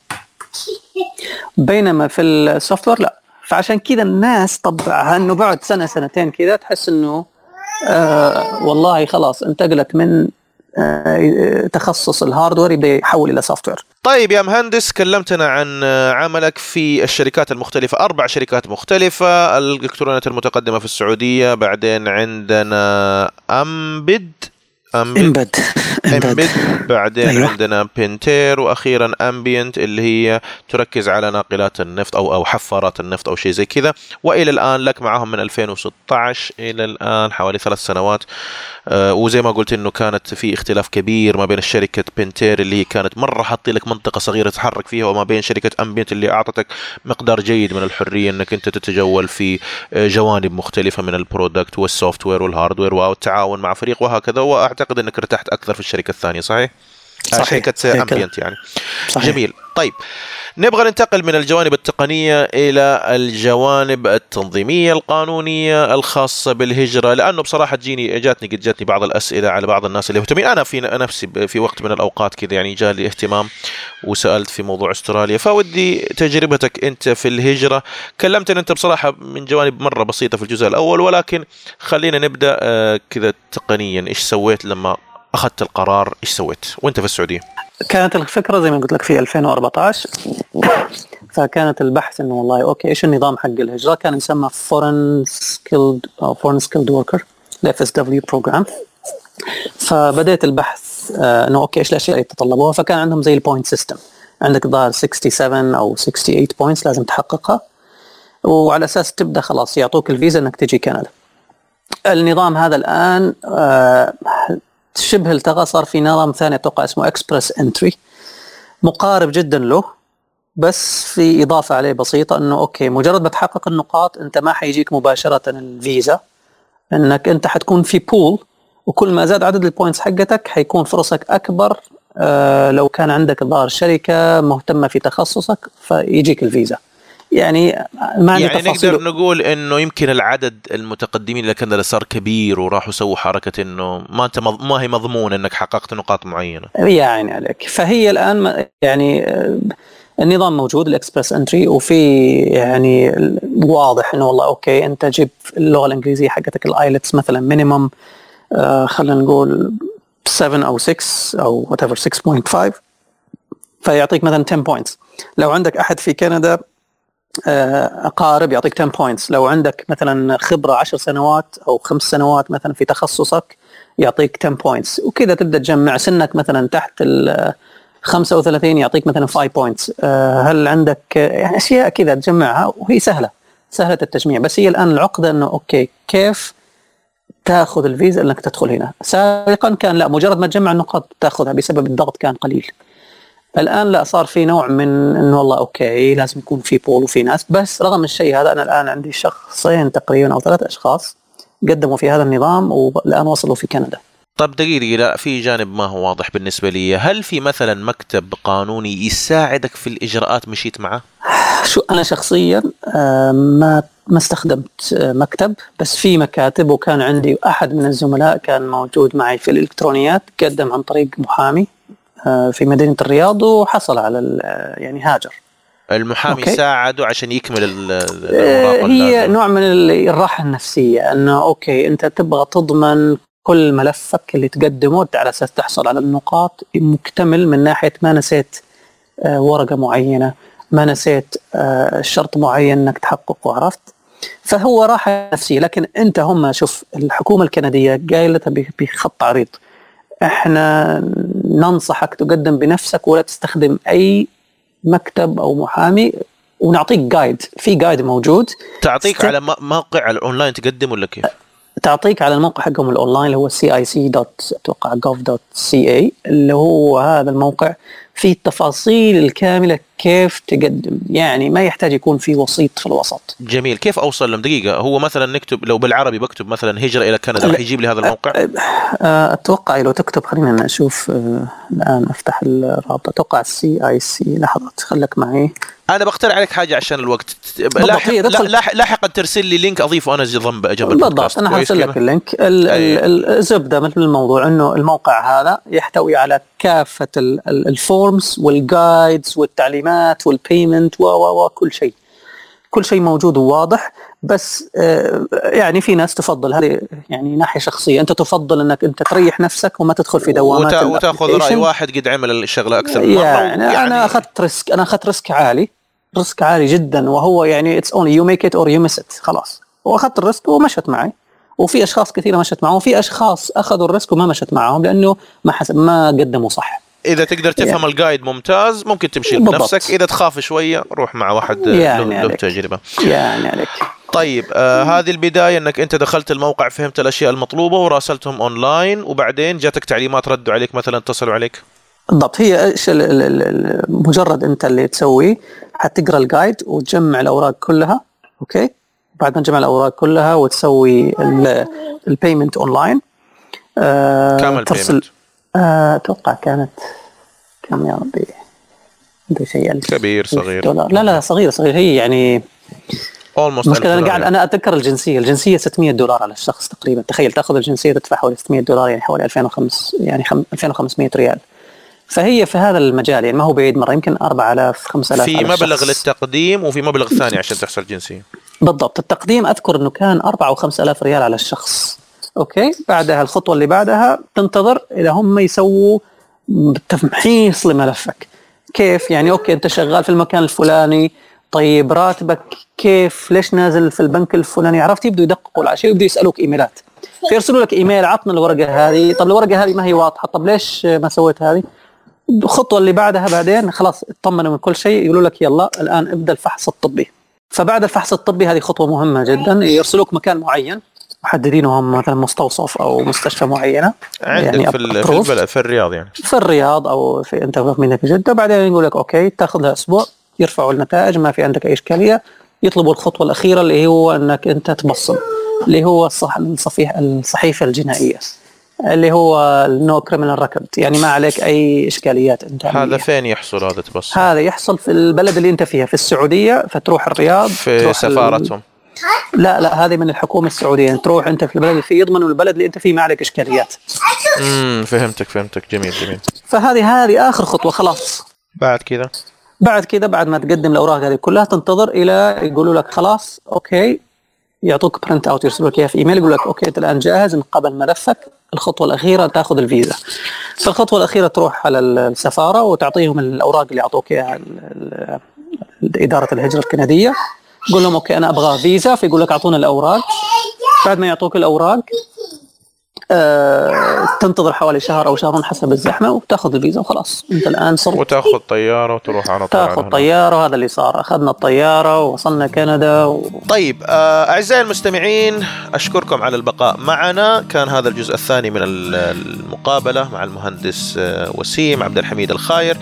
بينما في ال soft لا. فعشان كذا الناس طبعها إنه بعد سنة سنتين كذا تحس إنه آه والله خلاص انتقلت من آه، تخصص ال hardware يبدا يحول إلى سوفت طيب يا مهندس كلمتنا عن عملك في الشركات المختلفة. أربع شركات مختلفة الإلكترونيات المتقدمة في السعودية بعدين عندنا أمبد. امبد امبد بعدين أيوة. عندنا بنتير وأخيرا امبينت اللي هي تركز على ناقلات النفط أو أو حفارات النفط أو شيء زي كذا. وإلى الآن لك معهم من 2016 إلى الآن حوالي ثلاث سنوات. آه وزي ما قلت إنه كانت في اختلاف كبير ما بين شركه بنتير اللي هي كانت مرة حاطين لك منطقة صغيرة تتحرك فيها وما بين شركة امبينت اللي أعطتك مقدار جيد من الحرية إنك أنت تتجول في آه، جوانب مختلفة من ال product وال software وال hardware والتعاون مع فريق وهكذا. وأعتقد إنك ارتحت أكثر في الشركة الثانية صحيح؟ صحيح. شركه أمبيانت يعني. صحيح. جميل. طيب نبغى ننتقل من الجوانب التقنية إلى الجوانب التنظيمية القانونية الخاصة بالهجرة لأنه بصراحة تجيني جاتني قد جاتني بعض الأسئلة على بعض الناس اللي مهتمين أنا في نفسي في وقت من الأوقات كذا يعني جالي اهتمام وسألت في موضوع أستراليا. فودي تجربتك أنت في الهجرة. كلمتني أنت بصراحة من جوانب مرة بسيطة في الجزء الأول ولكن خلينا نبدأ آه، كذا تقنيا. إيش سويت لما أخذت القرار إيش سويت؟ وانت في السعودية؟ كانت الفكرة زي ما قلت لك في 2014 فكانت البحث إنه والله okay إيش النظام حق الهجرة؟ كان يسمى foreign skilled أو foreign skilled worker ال FSW program فبديت البحث آه إنه okay إيش الأشياء اللي يتطلبوها فكان عندهم زي ال point system عندك ظاهر 67 أو 68 points لازم تحققها. وعلى أساس تبدأ خلاص يعطوك الفيزا إنك تجي كندا. النظام هذا الآن آه شبه التغى صار في نظام ثاني أتوقع اسمه Express Entry مقارب جدا له بس في إضافة عليه بسيطة إنه okay مجرد ما تحقق النقاط أنت ما حيجيك مباشرة الفيزا انك أنت حتكون في pool وكل ما زاد عدد ال points حقتك حيكون فرصك أكبر آه لو كان عندك الظاهر شركة مهتمة في تخصصك فيجيك الفيزا. يعني ما يعني نقدر نقول إنه يمكن العدد المتقدمين لكندا صار كبير وراحوا سووا حركة إنه ما أنت مض... ما هي مضمون إنك حققت نقاط معينة. يعني عليك. فهي الآن يعني آه، النظام موجود ال Express Entry وفي يعني واضح إنه والله okay أنت جيب اللغة الإنجليزية حقتك ال IELTS مثلا minimum آه خلينا نقول 7 أو 6 أو whatever 6.5 فيعطيك مثلا 10 points لو عندك أحد في كندا أقارب يعطيك 10 points لو عندك مثلا خبرة 10 سنوات أو خمس سنوات مثلا في تخصصك يعطيك 10 points وكذا تبدأ تجمع سنك مثلا تحت ال 35 يعطيك مثلا 5 points آه، هل عندك يعني أشياء كذا تجمعها؟ وهي سهلة سهلة التجميع. بس هي الآن العقده إنه okay كيف تأخذ الفيزا إنك تدخل هنا؟ سابقا كان لا مجرد ما تجمع النقاط تأخذها بسبب الضغط كان قليل. الآن لا صار في نوع من إنه والله أوكي لازم يكون في بول وفي ناس. بس رغم الشيء هذا أنا الآن عندي شخصين تقريبا أو ثلاث أشخاص قدموا في هذا النظام والآن وصلوا في كندا. طب دقيقة. لا في جانب ما هو واضح بالنسبة لي. هل في مثلا مكتب قانوني يساعدك في الإجراءات مشيت معه؟ شو أنا شخصيا آه، ما ما استخدمت آه، مكتب بس في مكاتب وكان عندي أحد من الزملاء كان موجود معي في الإلكترونيات قدم عن طريق محامي. في مدينة الرياض وحصل على آه، يعني هاجر. المحامي okay. ساعده عشان يكمل الأوراق هي نوع من الراحة النفسية إنه okay أنت تبغى تضمن كل ملفك اللي تقدمه على أساس تحصل على النقاط مكتمل من ناحية ما نسيت آه، ورقة معينة ما نسيت شرط معين إنك تحققه عرفت؟ فهو راحة نفسية لكن أنت هم شوف الحكومة الكندية قايلتها بخط عريض. إحنا ننصحك تقدم بنفسك ولا تستخدم أي مكتب أو محامي ونعطيك guide في guide موجود تعطيك ست... على موقع الأونلاين تقدم ولا كيف؟ تعطيك على الموقع حقهم الأونلاين اللي هو CIC dot أتوقع gov dot ca اللي هو هذا الموقع فيه التفاصيل الكاملة كيف تقدم؟ يعني ما يحتاج يكون في وسيط في الوسط. جميل. كيف أوصل لهم؟ دقيقة. هو مثلا نكتب لو بالعربي بكتب مثلا هجرة إلى كندا راح يجيب لي هذا الموقع؟ أتوقع لو تكتب خلينا نشوف الآن أفتح الرابط أتوقع CIC لحظة خليك معي. أنا بقترح عليك حاجة عشان الوقت. لاحق لاحقا ترسل لي link أضيفه أنا جنب جنب بالضبط أنا حرسل لك ال link. الزبدة مثل الموضوع إنه الموقع هذا يحتوي على كافة ال forms وال guides والتعليمات وال payment و كل شيء. كل شيء موجود وواضح بس آه، يعني في ناس تفضل. هذه يعني ناحية شخصية أنت تفضل إنك أنت تريح نفسك وما تدخل في دوامات وتا... وتأخذ رأي واحد قد عمل الشغلة أكثر من مرة يعني, يعني أنا أخذت risk أنا أخذت risk عالي risk عالي جدا وهو يعني it's only you make it or you miss it خلاص. وأخذت ال risk ومشت معي. وفي أشخاص كثيرة مشت معهم وفي أشخاص أخذوا ال risk وما مشت معهم لأنه ما ما قدموا صح. إذا تقدر تفهم يعني ال guide ممتاز ممكن تمشي بنفسك إذا تخاف شوية روح مع واحد يعني له تجربة. يعني عليك. طيب آه هذه البداية إنك أنت دخلت الموقع فهمت الأشياء المطلوبة وراسلتهم اونلاين وبعدين جاتك تعليمات ردوا عليك مثلا اتصلوا عليك. بالضبط. هي إيش مجرد أنت اللي تسويه حتقرأ ال guide وتجمع الأوراق كلها okay؟ بعد ما تجمع الأوراق كلها وتسوي ال payment online آه ال payment؟ آه، أتوقع كانت كم يا ربي عنده شيء كبير صغير. دولار. لا لا صغير صغير. هي يعني المشكلة أنا قاعد أنا أتذكر الجنسية، الجنسية 600 دولار على الشخص تقريبا، تخيل تأخذ الجنسية تدفع حوالي 600 دولار يعني حوالي 2005 يعني 2500 ريال. فهي في هذا المجال يعني ما هو بعيد مرة يمكن 4000 5000 في مبلغ للتقديم وفي مبلغ ثاني عشان تحصل جنسيه. بالضبط. التقديم أذكر إنه كان 4 أو 5000 ريال على الشخص. أوكي بعدها الخطوة اللي بعدها تنتظر إذا هم يسووا تمحيص لملفك. كيف؟ يعني okay أنت شغال في المكان الفلاني طيب راتبك كيف؟ ليش نازل في البنك الفلاني؟ عرفت؟ يبدوا يدققوا الاشياء ويبدوا يسألوك emailات. فيرسلوا لك إيميل عطنا الورقة هذه. طب الورقة هذه ما هي واضحة. طب ليش ما سويت هذه؟ الخطوة اللي بعدها بعدين خلاص اطمنوا من كل شيء. يقولوا لك يلا الآن ابدأ الفحص الطبي. فبعد الفحص الطبي هذه خطوة مهمة جدا. يرسلوك مكان معين. محددينهم مثلا مستوصف أو مستشفى معينة عندك يعني في, في البلد في الرياض يعني. في الرياض أو في أنت في جدة بعدين يقول لك okay تأخذ لها أسبوع يرفعوا النتائج ما في عندك أي إشكالية. يطلبوا الخطوة الأخيرة اللي هو أنك أنت تبصم اللي هو الصح الصفيح الصحيفة الجنائية اللي هو ال no criminal record يعني ما عليك أي إشكاليات أنت هذا فين يحصل هذا تبصم؟ هذا يحصل في البلد اللي أنت فيها في السعودية فتروح الرياض في سفارتهم. لا لا هذه من الحكومة السعودية. يعني تروح أنت في البلد اللي فيه يضمنوا البلد اللي أنت فيه ما عليك إشكاليات. امم فهمتك فهمتك. جميل جميل. فهذه هذه آخر خطوة خلاص. بعد كذا. بعد كذا بعد ما تقدم الأوراق هذه كلها تنتظر إلى يقولوا لك خلاص okay يعطوك print out يرسلوا لك إياها في إيميل يقول لك okay أنت الآن جاهز نقبل ملفك الخطوة الأخيرة تأخذ الفيزا. فالخطوة الأخيرة تروح على السفارة وتعطيهم الأوراق اللي اعطوك إياها إدارة الهجرة الكندية. قول لهم أوكي أنا أبغى فيزا فيقول لك أعطونا الأوراق. بعد ما يعطوك الأوراق آه، تنتظر حوالي شهر أو شهرين حسب الزحمة وتأخذ الفيزا وخلاص. أنت الآن صرت وتأخذ طيارة وتروح على طول تأخذ طيارة وهذا اللي صار. أخذنا الطيارة ووصلنا كندا و... طيب آه، أعزائي المستمعين أشكركم على البقاء معنا. كان هذا الجزء الثاني من المقابلة مع المهندس آه، وسيم عبد الحميد الخاير.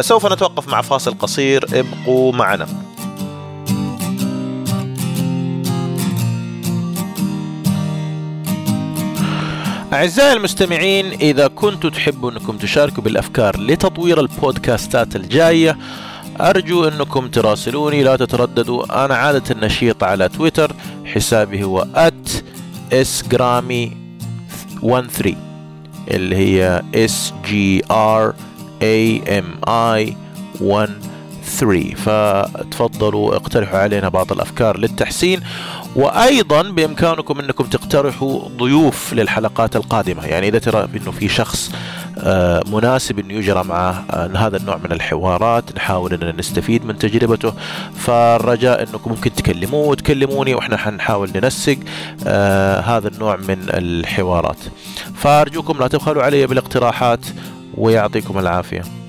سوف نتوقف مع فاصل قصير. ابقوا معنا. أعزائي المستمعين إذا كنتوا تحبوا أنكم تشاركوا بالأفكار لتطوير البودكاستات الجاية أرجو أنكم تراسلوني لا تترددوا. أنا عادة نشيط على تويتر حسابي هو at sgrami 13 اللي هي s g r a m i 13 فتفضلوا اقترحوا علينا بعض الأفكار للتحسين. وأيضا بإمكانكم أنكم تقترحوا ضيوف للحلقات القادمة. يعني إذا ترى أنه في شخص آه، مناسب انه يجرى معه آه، هذا النوع من الحوارات نحاول أننا نستفيد من تجربته. فالرجاء أنكم ممكن تكلموه وتكلموني وإحنا حنحاول ننسق آه، هذا النوع من الحوارات. فأرجوكم لا تبخلوا علي بالاقتراحات ويعطيكم العافية.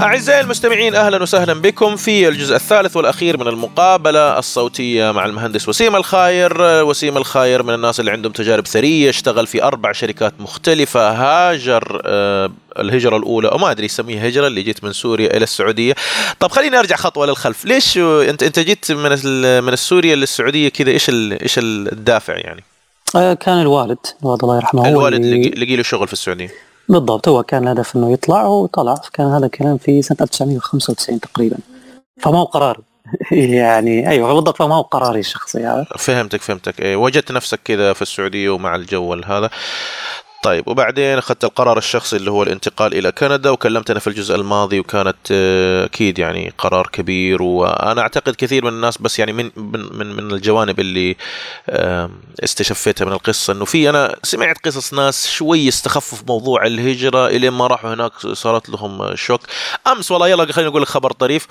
أعزائي المستمعين أهلا وسهلا بكم في الجزء الثالث والأخير من المقابلة الصوتية مع المهندس وسيم الخاير. وسيم الخاير من الناس اللي عندهم تجارب ثرية اشتغل في أربع شركات مختلفة هاجر آه، الهجرة الأولى أو ما أدري يسميها هجرة اللي جيت من سوريا إلى السعودية. طب خليني أرجع خطوة للخلف. ليش أنت أنت جيت من من السورية للسعودية كذا؟ إيش إيش الدافع يعني؟ آه، كان الوالد الوالد الله يرحمه الوالد لقي له شغل في السعودية. بالضبط هو كان الهدف إنه يطلع وطلع كان هذا الكلام في سنة 1995 تقريبا. فما هو قرار. يعني أيوه بالضبط فما هو قراري الشخصي هذا فهمتك فهمتك. إيه وجدت نفسك كذا في السعودية ومع الجو هذا طيب وبعدين أخذت القرار الشخصي اللي هو الانتقال إلى كندا وكلمتنا في الجزء الماضي وكانت آه، أكيد يعني قرار كبير وأنا أعتقد كثير من الناس بس يعني من من من الجوانب اللي استشفيتها من القصة إنه في أنا سمعت قصص ناس شوي استخفوا في موضوع الهجرة إلين ما راحوا هناك صارت لهم شوك. أمس والله يلا خليني أقول لك خبر طريف.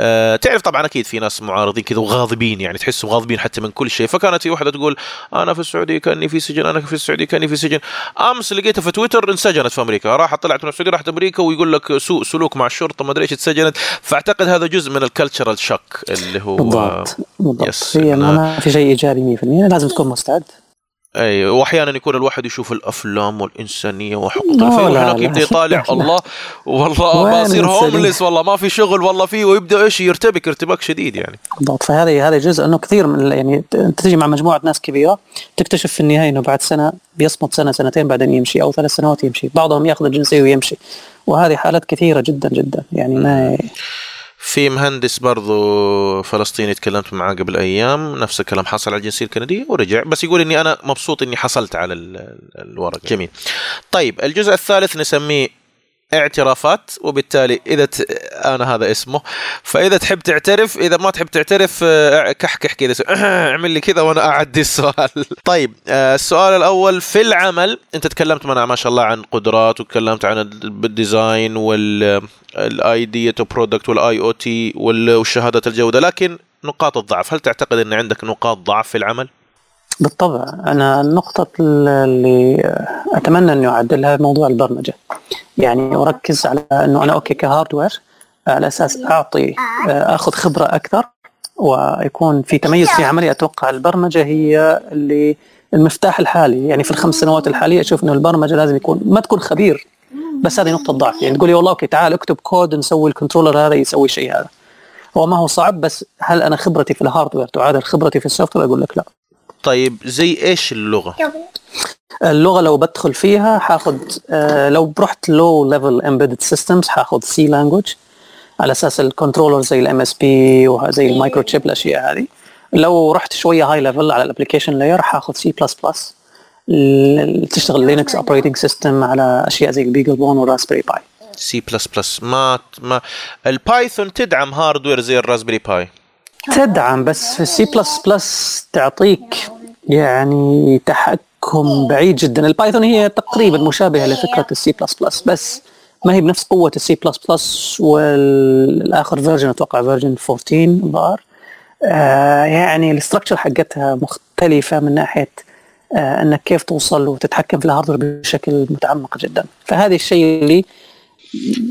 أه تعرف طبعا أكيد في ناس معارضين كذا وغاضبين يعني تحسهم غاضبين حتى من كل شيء. فكانت في واحدة تقول أنا في السعودية كأني في سجن أنا في السعودية كأني في سجن. أمس لقيتها في تويتر انسجنت في أمريكا. راحت طلعت من السعودية راحت أمريكا ويقول لك سوء سلوك مع الشرطة ما أدري إيش اتسجنت فأعتقد هذا جزء من ال cultural shock اللي هو بالضبط بالضبط. هي ما في شيء إيجابي 100% لازم تكون مستعد. أي واحيانا يكون الواحد يشوف الأفلام والإنسانية وحقوق الانسان هناك يبدأ يطالع الله والله بصير homeless والله ما في شغل والله فيه ويبدأ إيش؟ يرتبك ارتباك شديد يعني. بالضبط. فهذه هذا جزء إنه كثير من يعني أنت تجي مع مجموعة ناس كبيرة تكتشف في النهاية إنه بعد سنة بيصمت سنة سنتين بعدين يمشي أو ثلاث سنوات يمشي بعضهم يأخذ الجنسية ويمشي. وهذه حالات كثيرة جدا جدا يعني ما في مهندس برضو فلسطيني تكلمت معاه قبل أيام نفس الكلام حصل على الجنسية الكندية ورجع بس يقول إني أنا مبسوط إني حصلت على الورق جميل. طيب الجزء الثالث نسميه اعترافات وبالتالي إذا ت... أنا هذا اسمه. فإذا تحب تعترف إذا ما تحب تعترف آه، كحكح كذا اعمل لي كذا وأنا اعدي السؤال. طيب آه، السؤال الأول في العمل أنت تكلمت معنا ما شاء الله عن قدرات وتكلمت عن ال design وال idea to product وال IoT وشهاده الجودة لكن نقاط الضعف هل تعتقد إن عندك نقاط ضعف في العمل؟ بالطبع أنا النقطة اللي أتمنى اني اعدلها موضوع البرمجة. يعني أركز على إنه أنا okay ك hardware على أساس أعطي آخذ خبرة أكثر ويكون في تميز في عملي. أتوقع البرمجة هي اللي المفتاح الحالي. يعني في الخمس سنوات الحالية أشوف إنه البرمجة لازم يكون ما تكون خبير بس هذه نقطة ضعف. يعني تقولي والله okay تعال اكتب كود نسوي ال controller هذا يسوي الشيء هذا. هو ما هو صعب بس هل أنا خبرتي في ال hardware تعادل خبرتي في ال soft أقول لك لا. طيب زي إيش اللغة؟ اللغة لو بدخل فيها حاخذ آه لو رحت low level embedded systems حاخذ C language على أساس ال controller زي ال MSP وزي ال Microchip الأشياء هذه. لو رحت شوية high level على ال application layer حاخذ سي بلس بلس تشتغل Linux operating system على أشياء زي ال BeagleBone وال Raspberry Pi سي بلس بلس ما ما ال Python تدعم hardware زي ال Raspberry Pi تدعم بس في السي بلس بلس تعطيك يعني تحكم بعيد جدا. ال Python هي تقريبا مشابهة لفكرة السي بلس بلس بس ما هي بنفس قوة السي بلس بلس والآخر version أتوقع version 14 الظاهر آه يعني ال structure حقتها مختلفة من ناحية آه إنك كيف توصل وتتحكم في ال hardware بشكل متعمق جدا. فهذا الشيء اللي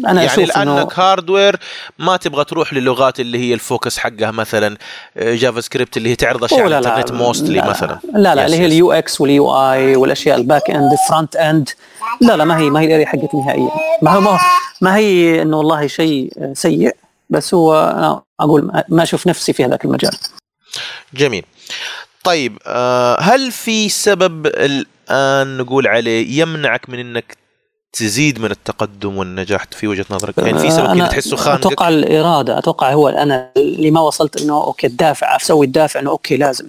أنا يعني أشوف لأنك hardware ما تبغى تروح للغات اللي هي ال focus حقها مثلا JavaScript اللي هي تعرض أشياء على الانترنت mostly مثلا. لا لا اللي هي اليو إكس واليو آي والأشياء ال back end ال front end لا لا ما هي ما هي ال area حقتي نهائيا. ما هو ما هي إنه والله شيء سيء بس هو أنا أقول ما أشوف نفسي في هذاك المجال. جميل. طيب آه، هل في سبب الان نقول عليه يمنعك من إنك تزيد من التقدم والنجاح في وجهة نظرك؟ يعني في سبب كذا تحسه خانقك؟ أتوقع الإرادة أتوقع هو أنا اللي ما وصلت إنه okay الدافع أسوي الدافع إنه okay لازم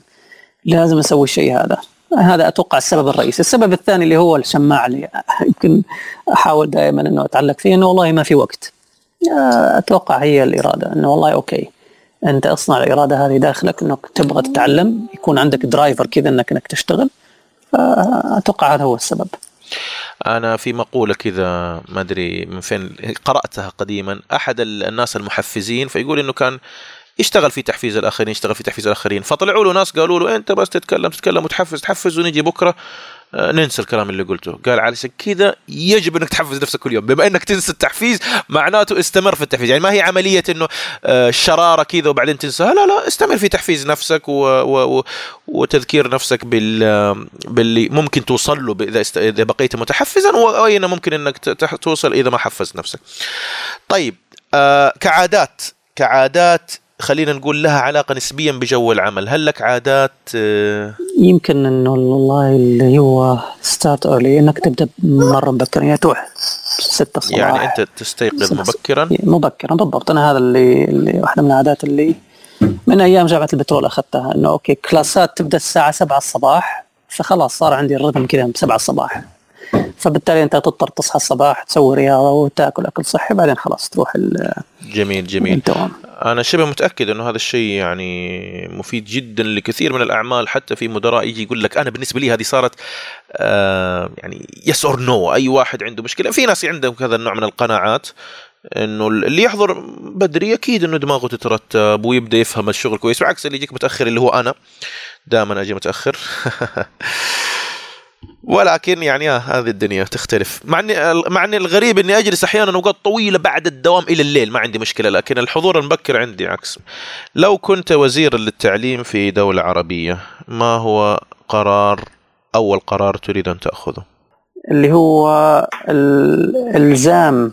لازم أسوي الشيء هذا. هذا أتوقع السبب الرئيسي، السبب الثاني اللي هو الشماعة اللي يمكن أحاول دائما إنه أتعلق فيه إنه والله ما في وقت. أتوقع هي الإرادة إنه والله okay أنت اصنع الإرادة هذه داخلك إنك تبغى تتعلم يكون عندك driver كذا انك إنك تشتغل. أتوقع هذا هو السبب. أنا في مقولة كذا ما أدري من فين قرأتها قديما. أحد الناس المحفزين فيقول إنه كان يشتغل في تحفيز الآخرين يشتغل في تحفيز الآخرين. فطلعوا له ناس قالوا له أنت بس تتكلم تتكلم وتحفز تحفز ونجي بكرة. ننسى الكلام اللي قلته. قال علشان كذا يجب إنك تحفز نفسك كل يوم. بما إنك تنسى التحفيز معناته استمر في التحفيز. يعني ما هي عملية إنه آه، شرارة كذا وبعدين تنساها. لا لا استمر في تحفيز نفسك و و وتذكير نفسك بال باللي ممكن توصل له إذا إذا بقيت متحفزا وأين ممكن إنك توصل إذا ما حفزت نفسك. طيب آه كعادات. كعادات خلينا نقول لها علاقة نسبيا بجو العمل. هل لك عادات آه، يمكن انه والله اللي هو start early إنك تبدأ مرة مبكرا يعني تروح 6 الصباح يعني أنت تستيقظ مبكرا؟ مبكرا بالضبط. أنا هذا اللي, اللي واحدة من العادات اللي من أيام جامعة البترول أخذتها إنه okay كلاسات تبدأ الساعة 7 الصباح فخلاص صار عندي ال rhythm كذا ب 7 الصباح. فبالتالي انت تضطر تصحى الصباح تسوي رياضة وتاكل أكل صحي بعدين خلاص تروح جميل جميل. الدوام أنا شبه متأكد إنه هذا الشيء يعني مفيد جدا لكثير من الأعمال حتى في مدراء يجي يقول لك أنا بالنسبة لي هذه صارت آه يعني yes or no أي واحد عنده مشكلة. في ناس عندهم هذا النوع من القناعات إنه اللي يحضر بدري أكيد إنه دماغه تترتب ويبدأ يفهم الشغل كويس بعكس اللي يجيك متأخر اللي هو أنا. دائما أجي متأخر. ولكن يعني آه هذه الدنيا تختلف. مع إني مع إني الغريب إني أجلس أحيانا أوقات طويلة بعد الدوام إلى الليل ما عندي مشكلة لكن الحضور المبكر عندي عكس. لو كنت وزيرا للتعليم في دولة عربية ما هو قرار أول قرار تريد أن تأخذه؟ اللي هو الإلزام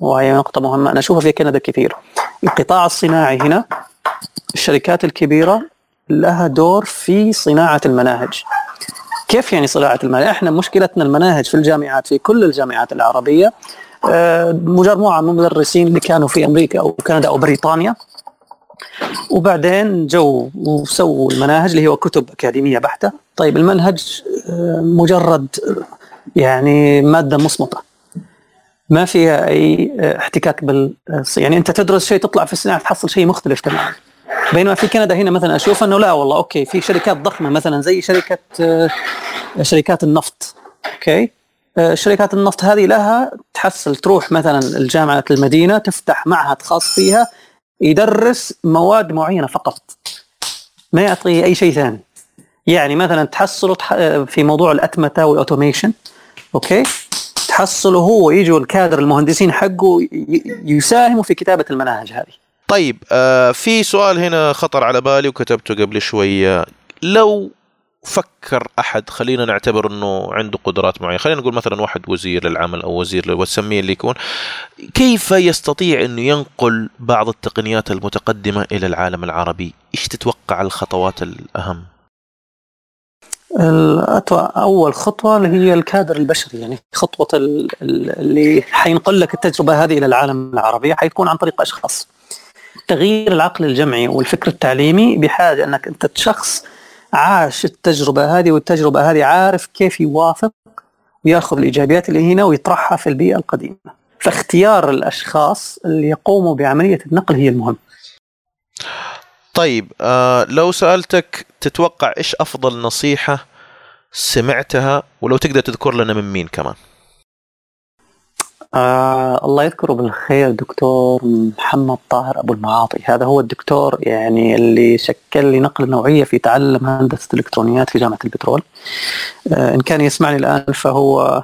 وهي نقطة مهمة. أنا أشوفها في كندا كثير. القطاع الصناعي هنا الشركات الكبيرة لها دور في صناعة المناهج. كيف يعني صناعة المناهج؟ إحنا مشكلتنا المناهج في الجامعات في كل الجامعات العربية آه، مجموعة من المدرسين اللي كانوا في أمريكا أو كندا أو بريطانيا. وبعدين جو وسووا المناهج اللي هو كتب أكاديمية بحتة. طيب المنهج آه، مجرد يعني مادة مصمتة. ما فيها أي احتكاك بال يعني أنت تدرس شيء تطلع في الصناعة تحصل شيء مختلف تماما. بينما في كندا هنا مثلا أشوف إنه لا والله okay في شركات ضخمة مثلا زي شركة شركات النفط okay؟ شركات النفط هذه لها تحصل تروح مثلا الجامعة المدينة تفتح معهد خاص فيها يدرس مواد معينة فقط ما يعطي أي شيء ثاني. يعني مثلا تحصله في موضوع الأتمتة وال automation okay؟ تحصله هو يجوا الكادر المهندسين حقه يساهموا في كتابة المناهج هذه. طيب آه في سؤال هنا خطر على بالي وكتبته قبل شوية. لو فكر أحد خلينا نعتبر إنه عنده قدرات معينة. خلينا نقول مثلا واحد وزير للعمل أو وزير وتسميه اللي يكون. كيف يستطيع إنه ينقل بعض التقنيات المتقدمة إلى العالم العربي؟ إيش تتوقع الخطوات الأهم؟ أول خطوة اللي هي الكادر البشري يعني خطوة اللي حينقل لك التجربة هذه إلى العالم العربي حيكون عن طريق أشخاص. تغيير العقل الجمعي والفكر التعليمي بحاجة أنك أنت شخص عاش التجربة هذه والتجربة هذه عارف كيف يوافق ويأخذ الإيجابيات اللي هنا ويطرحها في البيئة القديمة. فاختيار الأشخاص اللي يقوموا بعملية النقل هي المهم. طيب آه لو سألتك تتوقع إيش أفضل نصيحة سمعتها؟ ولو تقدر تذكر لنا من مين كمان. آه الله يذكره بالخير دكتور محمد طاهر أبو المعاطي. هذا هو الدكتور يعني اللي شكل لي نقله نوعية في تعلم هندسة الالكترونيات في جامعة البترول. آه إن كان يسمعني الآن فهو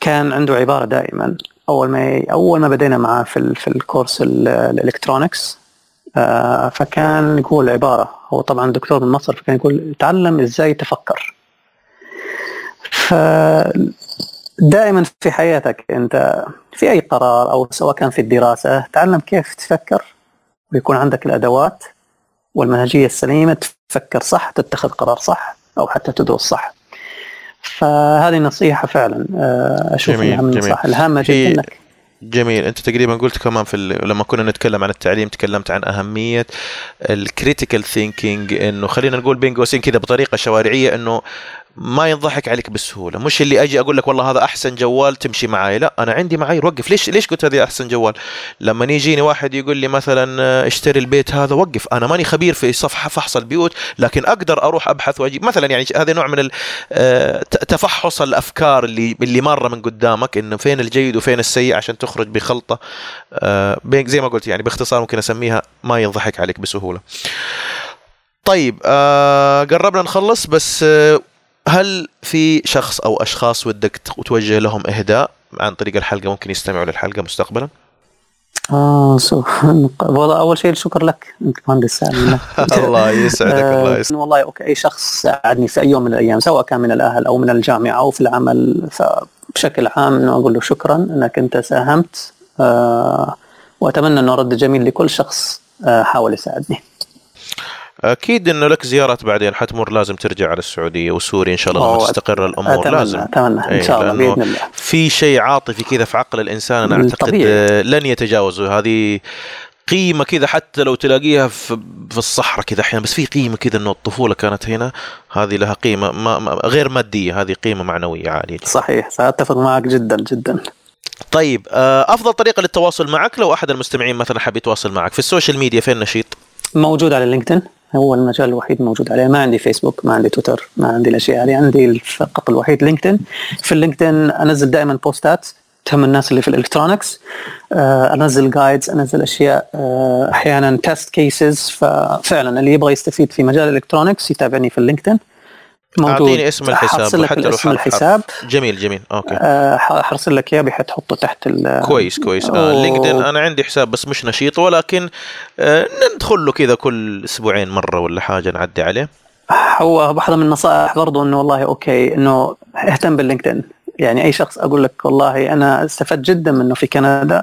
كان عنده عبارة دائما. أول ما أول ما بدينا معاه في في الكورس الإلكترونكس آه، فكان يقول عبارة. هو طبعا دكتور من مصر فكان يقول تعلم إزاي تفكر. ف دائما في حياتك أنت في أي قرار أو سواء كان في الدراسة تعلم كيف تفكر ويكون عندك الأدوات والمنهجية السليمة تفكر صح تتخذ قرار صح أو حتى تدرس صح. فهذه نصيحة فعلا آه، أشوف إنها من النصائح الهامة جدا انك جميل. أنت تقريبا قلت كمان في لما كنا نتكلم عن التعليم تكلمت عن أهمية ال critical thinking إنه خلينا نقول بين قوسين كذا بطريقة شوارعية إنه ما ينضحك عليك بسهولة. مش اللي أجي أقول لك والله هذا أحسن جوال تمشي معي لا أنا عندي معايير وقف. ليش ليش قلت هذه أحسن جوال؟ لما يجيني واحد يقول لي مثلا آه، اشتري البيت هذا وقف. أنا ماني خبير في صفحه فحص البيوت لكن أقدر أروح أبحث وأجيب. مثلا يعني هذا نوع من آه، تفحص الأفكار اللي اللي مره من قدامك إنه فين الجيد وفين السيء عشان تخرج بخلطة. آه، زي ما قلت يعني باختصار ممكن أسميها ما ينضحك عليك بسهولة. طيب قربنا نخلص بس هل في شخص أو أشخاص ودك توجه لهم إهداء عن طريق الحلقة ممكن يستمعوا للحلقة مستقبلا؟ آه سبحان والله أول شيء الشكر لك أنت مهندس الله يسعدك الله آه، يسعدك والله أوكي أي شخص ساعدني في أي يوم من الأيام سواء كان من الأهل أو من الجامعة أو في العمل فبشكل عام انه أقول له شكرا إنك أنت ساهمت آه وأتمنى انه رد جميل لكل شخص آه حاول يساعدني. أكيد إنه لك زيارات بعدين حتمر لازم ترجع على السعودية وسوريا إن شاء الله تستقر الأمور أتمنى لازم. أتمنى إن شاء الله بإذن الله. في شيء عاطفي كذا في عقل الإنسان أنا أعتقد طبيعي. لن يتجاوزه. هذه قيمة كذا حتى لو تلاقيها في, في الصحراء كذا أحيانا بس في قيمة كذا إنه الطفولة كانت هنا هذه لها قيمة ما ما غير مادية هذه قيمة معنوية عالية. صحيح سأتفق معك جدا جدا. طيب آه، أفضل طريقة للتواصل معك لو أحد المستمعين مثلا حاب يتواصل معك في ال social media فين نشيط؟ موجود على LinkedIn. هو المجال الوحيد موجود عليه. ما عندي فيسبوك ما عندي تويتر ما عندي الأشياء هذه. عندي فقط الوحيد LinkedIn في ال LinkedIn أنزل دائما posts ات تهم الناس اللي في ال electronics آه، أنزل guides أنزل أشياء. آه، أحيانا test cases ففعلا اللي يبغى يستفيد في مجال ال electronics يتابعني في ال LinkedIn موجود. أعطيني اسم الحساب وحتى لو اسم الحساب. جميل جميل. أوكي. أه حرسل لك إياه بحيث تحطه تحت كويس كويس. آه لينكدين أنا عندي حساب بس مش نشيط ولكن آه ندخل له كذا كل أسبوعين مرة ولا حاجة نعدي عليه. هو واحدة من النصائح برضو إنه والله okay إنه اهتم بال LinkedIn. يعني أي شخص أقول لك والله أنا استفدت جدا منه في كندا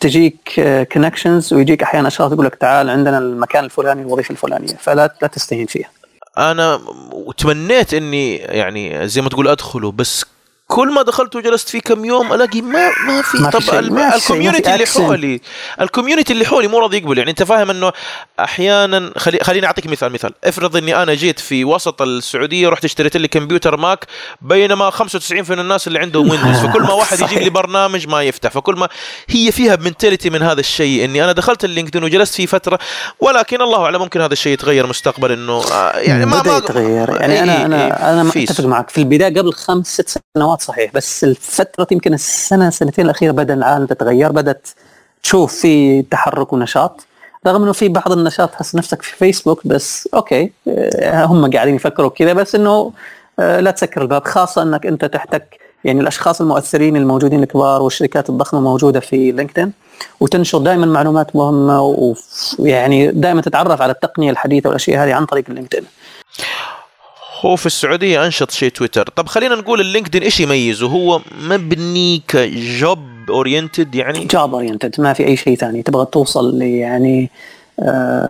تجيك connections ويجيك أحيانا أشخاص يقول لك تعال عندنا المكان الفلاني الوظيفة الفلانية فلا لا تستهين فيها. أنا تمنيت إني يعني زي ما تقول أدخله بس كل ما دخلت وجلست فيه كم يوم ألاقي ما ما في. ما طب في ال community اللي. حولي ال community اللي حولي مو راضي يقبل. يعني أنت فاهم إنه أحيانا خلي خليني أعطيك مثال مثال. افرض إني أنا جيت في وسط السعودية رحت اشتريت لي كمبيوتر Mac بينما 95% من الناس اللي عندهم Windows فكل ما واحد يجيب. لي برنامج ما يفتح. فكل ما هي فيها ب mentality من هذا الشيء. إني أنا دخلت ال LinkedIn وجلست فيه فترة ولكن الله أعلم ممكن هذا الشيء يتغير مستقبلا إنه آه، يعني ما ما يتغير. يعني إيه، أنا إيه، أنا أنا فيس. متفق معك. في البداية قبل خمس ست سنوات صحيح بس الفترة يمكن السنة سنتين الأخيرة بدأ العالم تتغير بدأت تشوف في تحرك ونشاط. رغم إنه في بعض النشاط تحس نفسك في فيسبوك بس okay آه، هم قاعدين يفكروا كذا بس إنه آه، لا تسكر الباب خاصة إنك أنت تحتك يعني الأشخاص المؤثرين الموجودين الكبار والشركات الضخمة موجودة في LinkedIn وتنشر دائما معلومات مهمة ويعني دائما تتعرف على التقنية الحديثة والأشياء هذه عن طريق اللينكدين هو في السعودية أنشط شيء تويتر. طب خلينا نقول ال LinkedIn إيش يميزه؟ هو مبني كجوب اورينتد يعني جاب اورينتد ما في أي شيء ثاني. تبغى توصل ل يعني آه،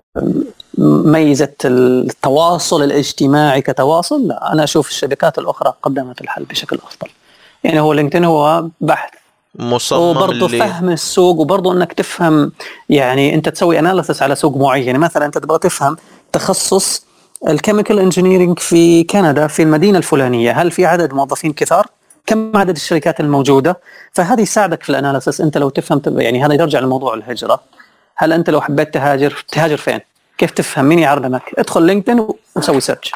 ميزة التواصل الاجتماعي كتواصل؟ لا أنا أشوف الشبكات الأخرى قدمت الحل بشكل أفضل. يعني هو LinkedIn هو بحث مصمم وبرضه اللي فهم السوق وبرضه إنك تفهم يعني أنت تسوي analysis على سوق معين. يعني مثلا أنت تبغى تفهم تخصص ال chemical engineering في كندا في المدينة الفلانية هل في عدد موظفين كثار؟ كم عدد الشركات الموجودة؟ فهذه يساعدك في ال analysis أنت لو تفهم يعني هذا يرجع لموضوع الهجرة هل أنت لو حبيت تهاجر تهاجر فين؟ كيف تفهم مين يعرضمك؟ ادخل LinkedIn وسوي search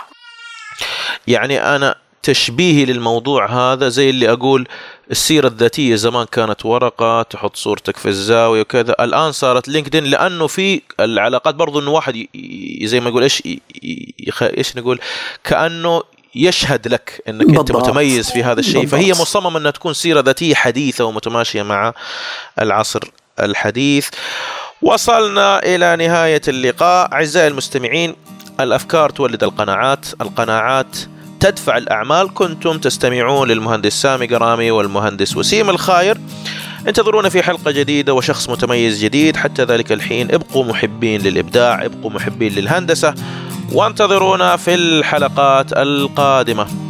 يعني أنا تشبيهي للموضوع هذا زي اللي أقول السيرة الذاتية زمان كانت ورقة تحط صورتك في الزاوية وكذا. الآن صارت لينكدين لأنه في العلاقات برضو إنه واحد زي ما يقول يخ- إيش نقول؟ كأنه يشهد لك إنك أنت بالضبط. متميز في هذا الشيء. فهي. مصممة إنها تكون سيرة ذاتية حديثة ومتماشية مع العصر الحديث. وصلنا إلى نهاية اللقاء. أعزائي المستمعين الأفكار تولد القناعات. القناعات تدفع الأعمال. كنتم تستمعون للمهندس سامي قرامي والمهندس وسيم الخاير. انتظرونا في حلقة جديدة وشخص متميز جديد. حتى ذلك الحين ابقوا محبين للإبداع ابقوا محبين للهندسة. وانتظرونا في الحلقات القادمة.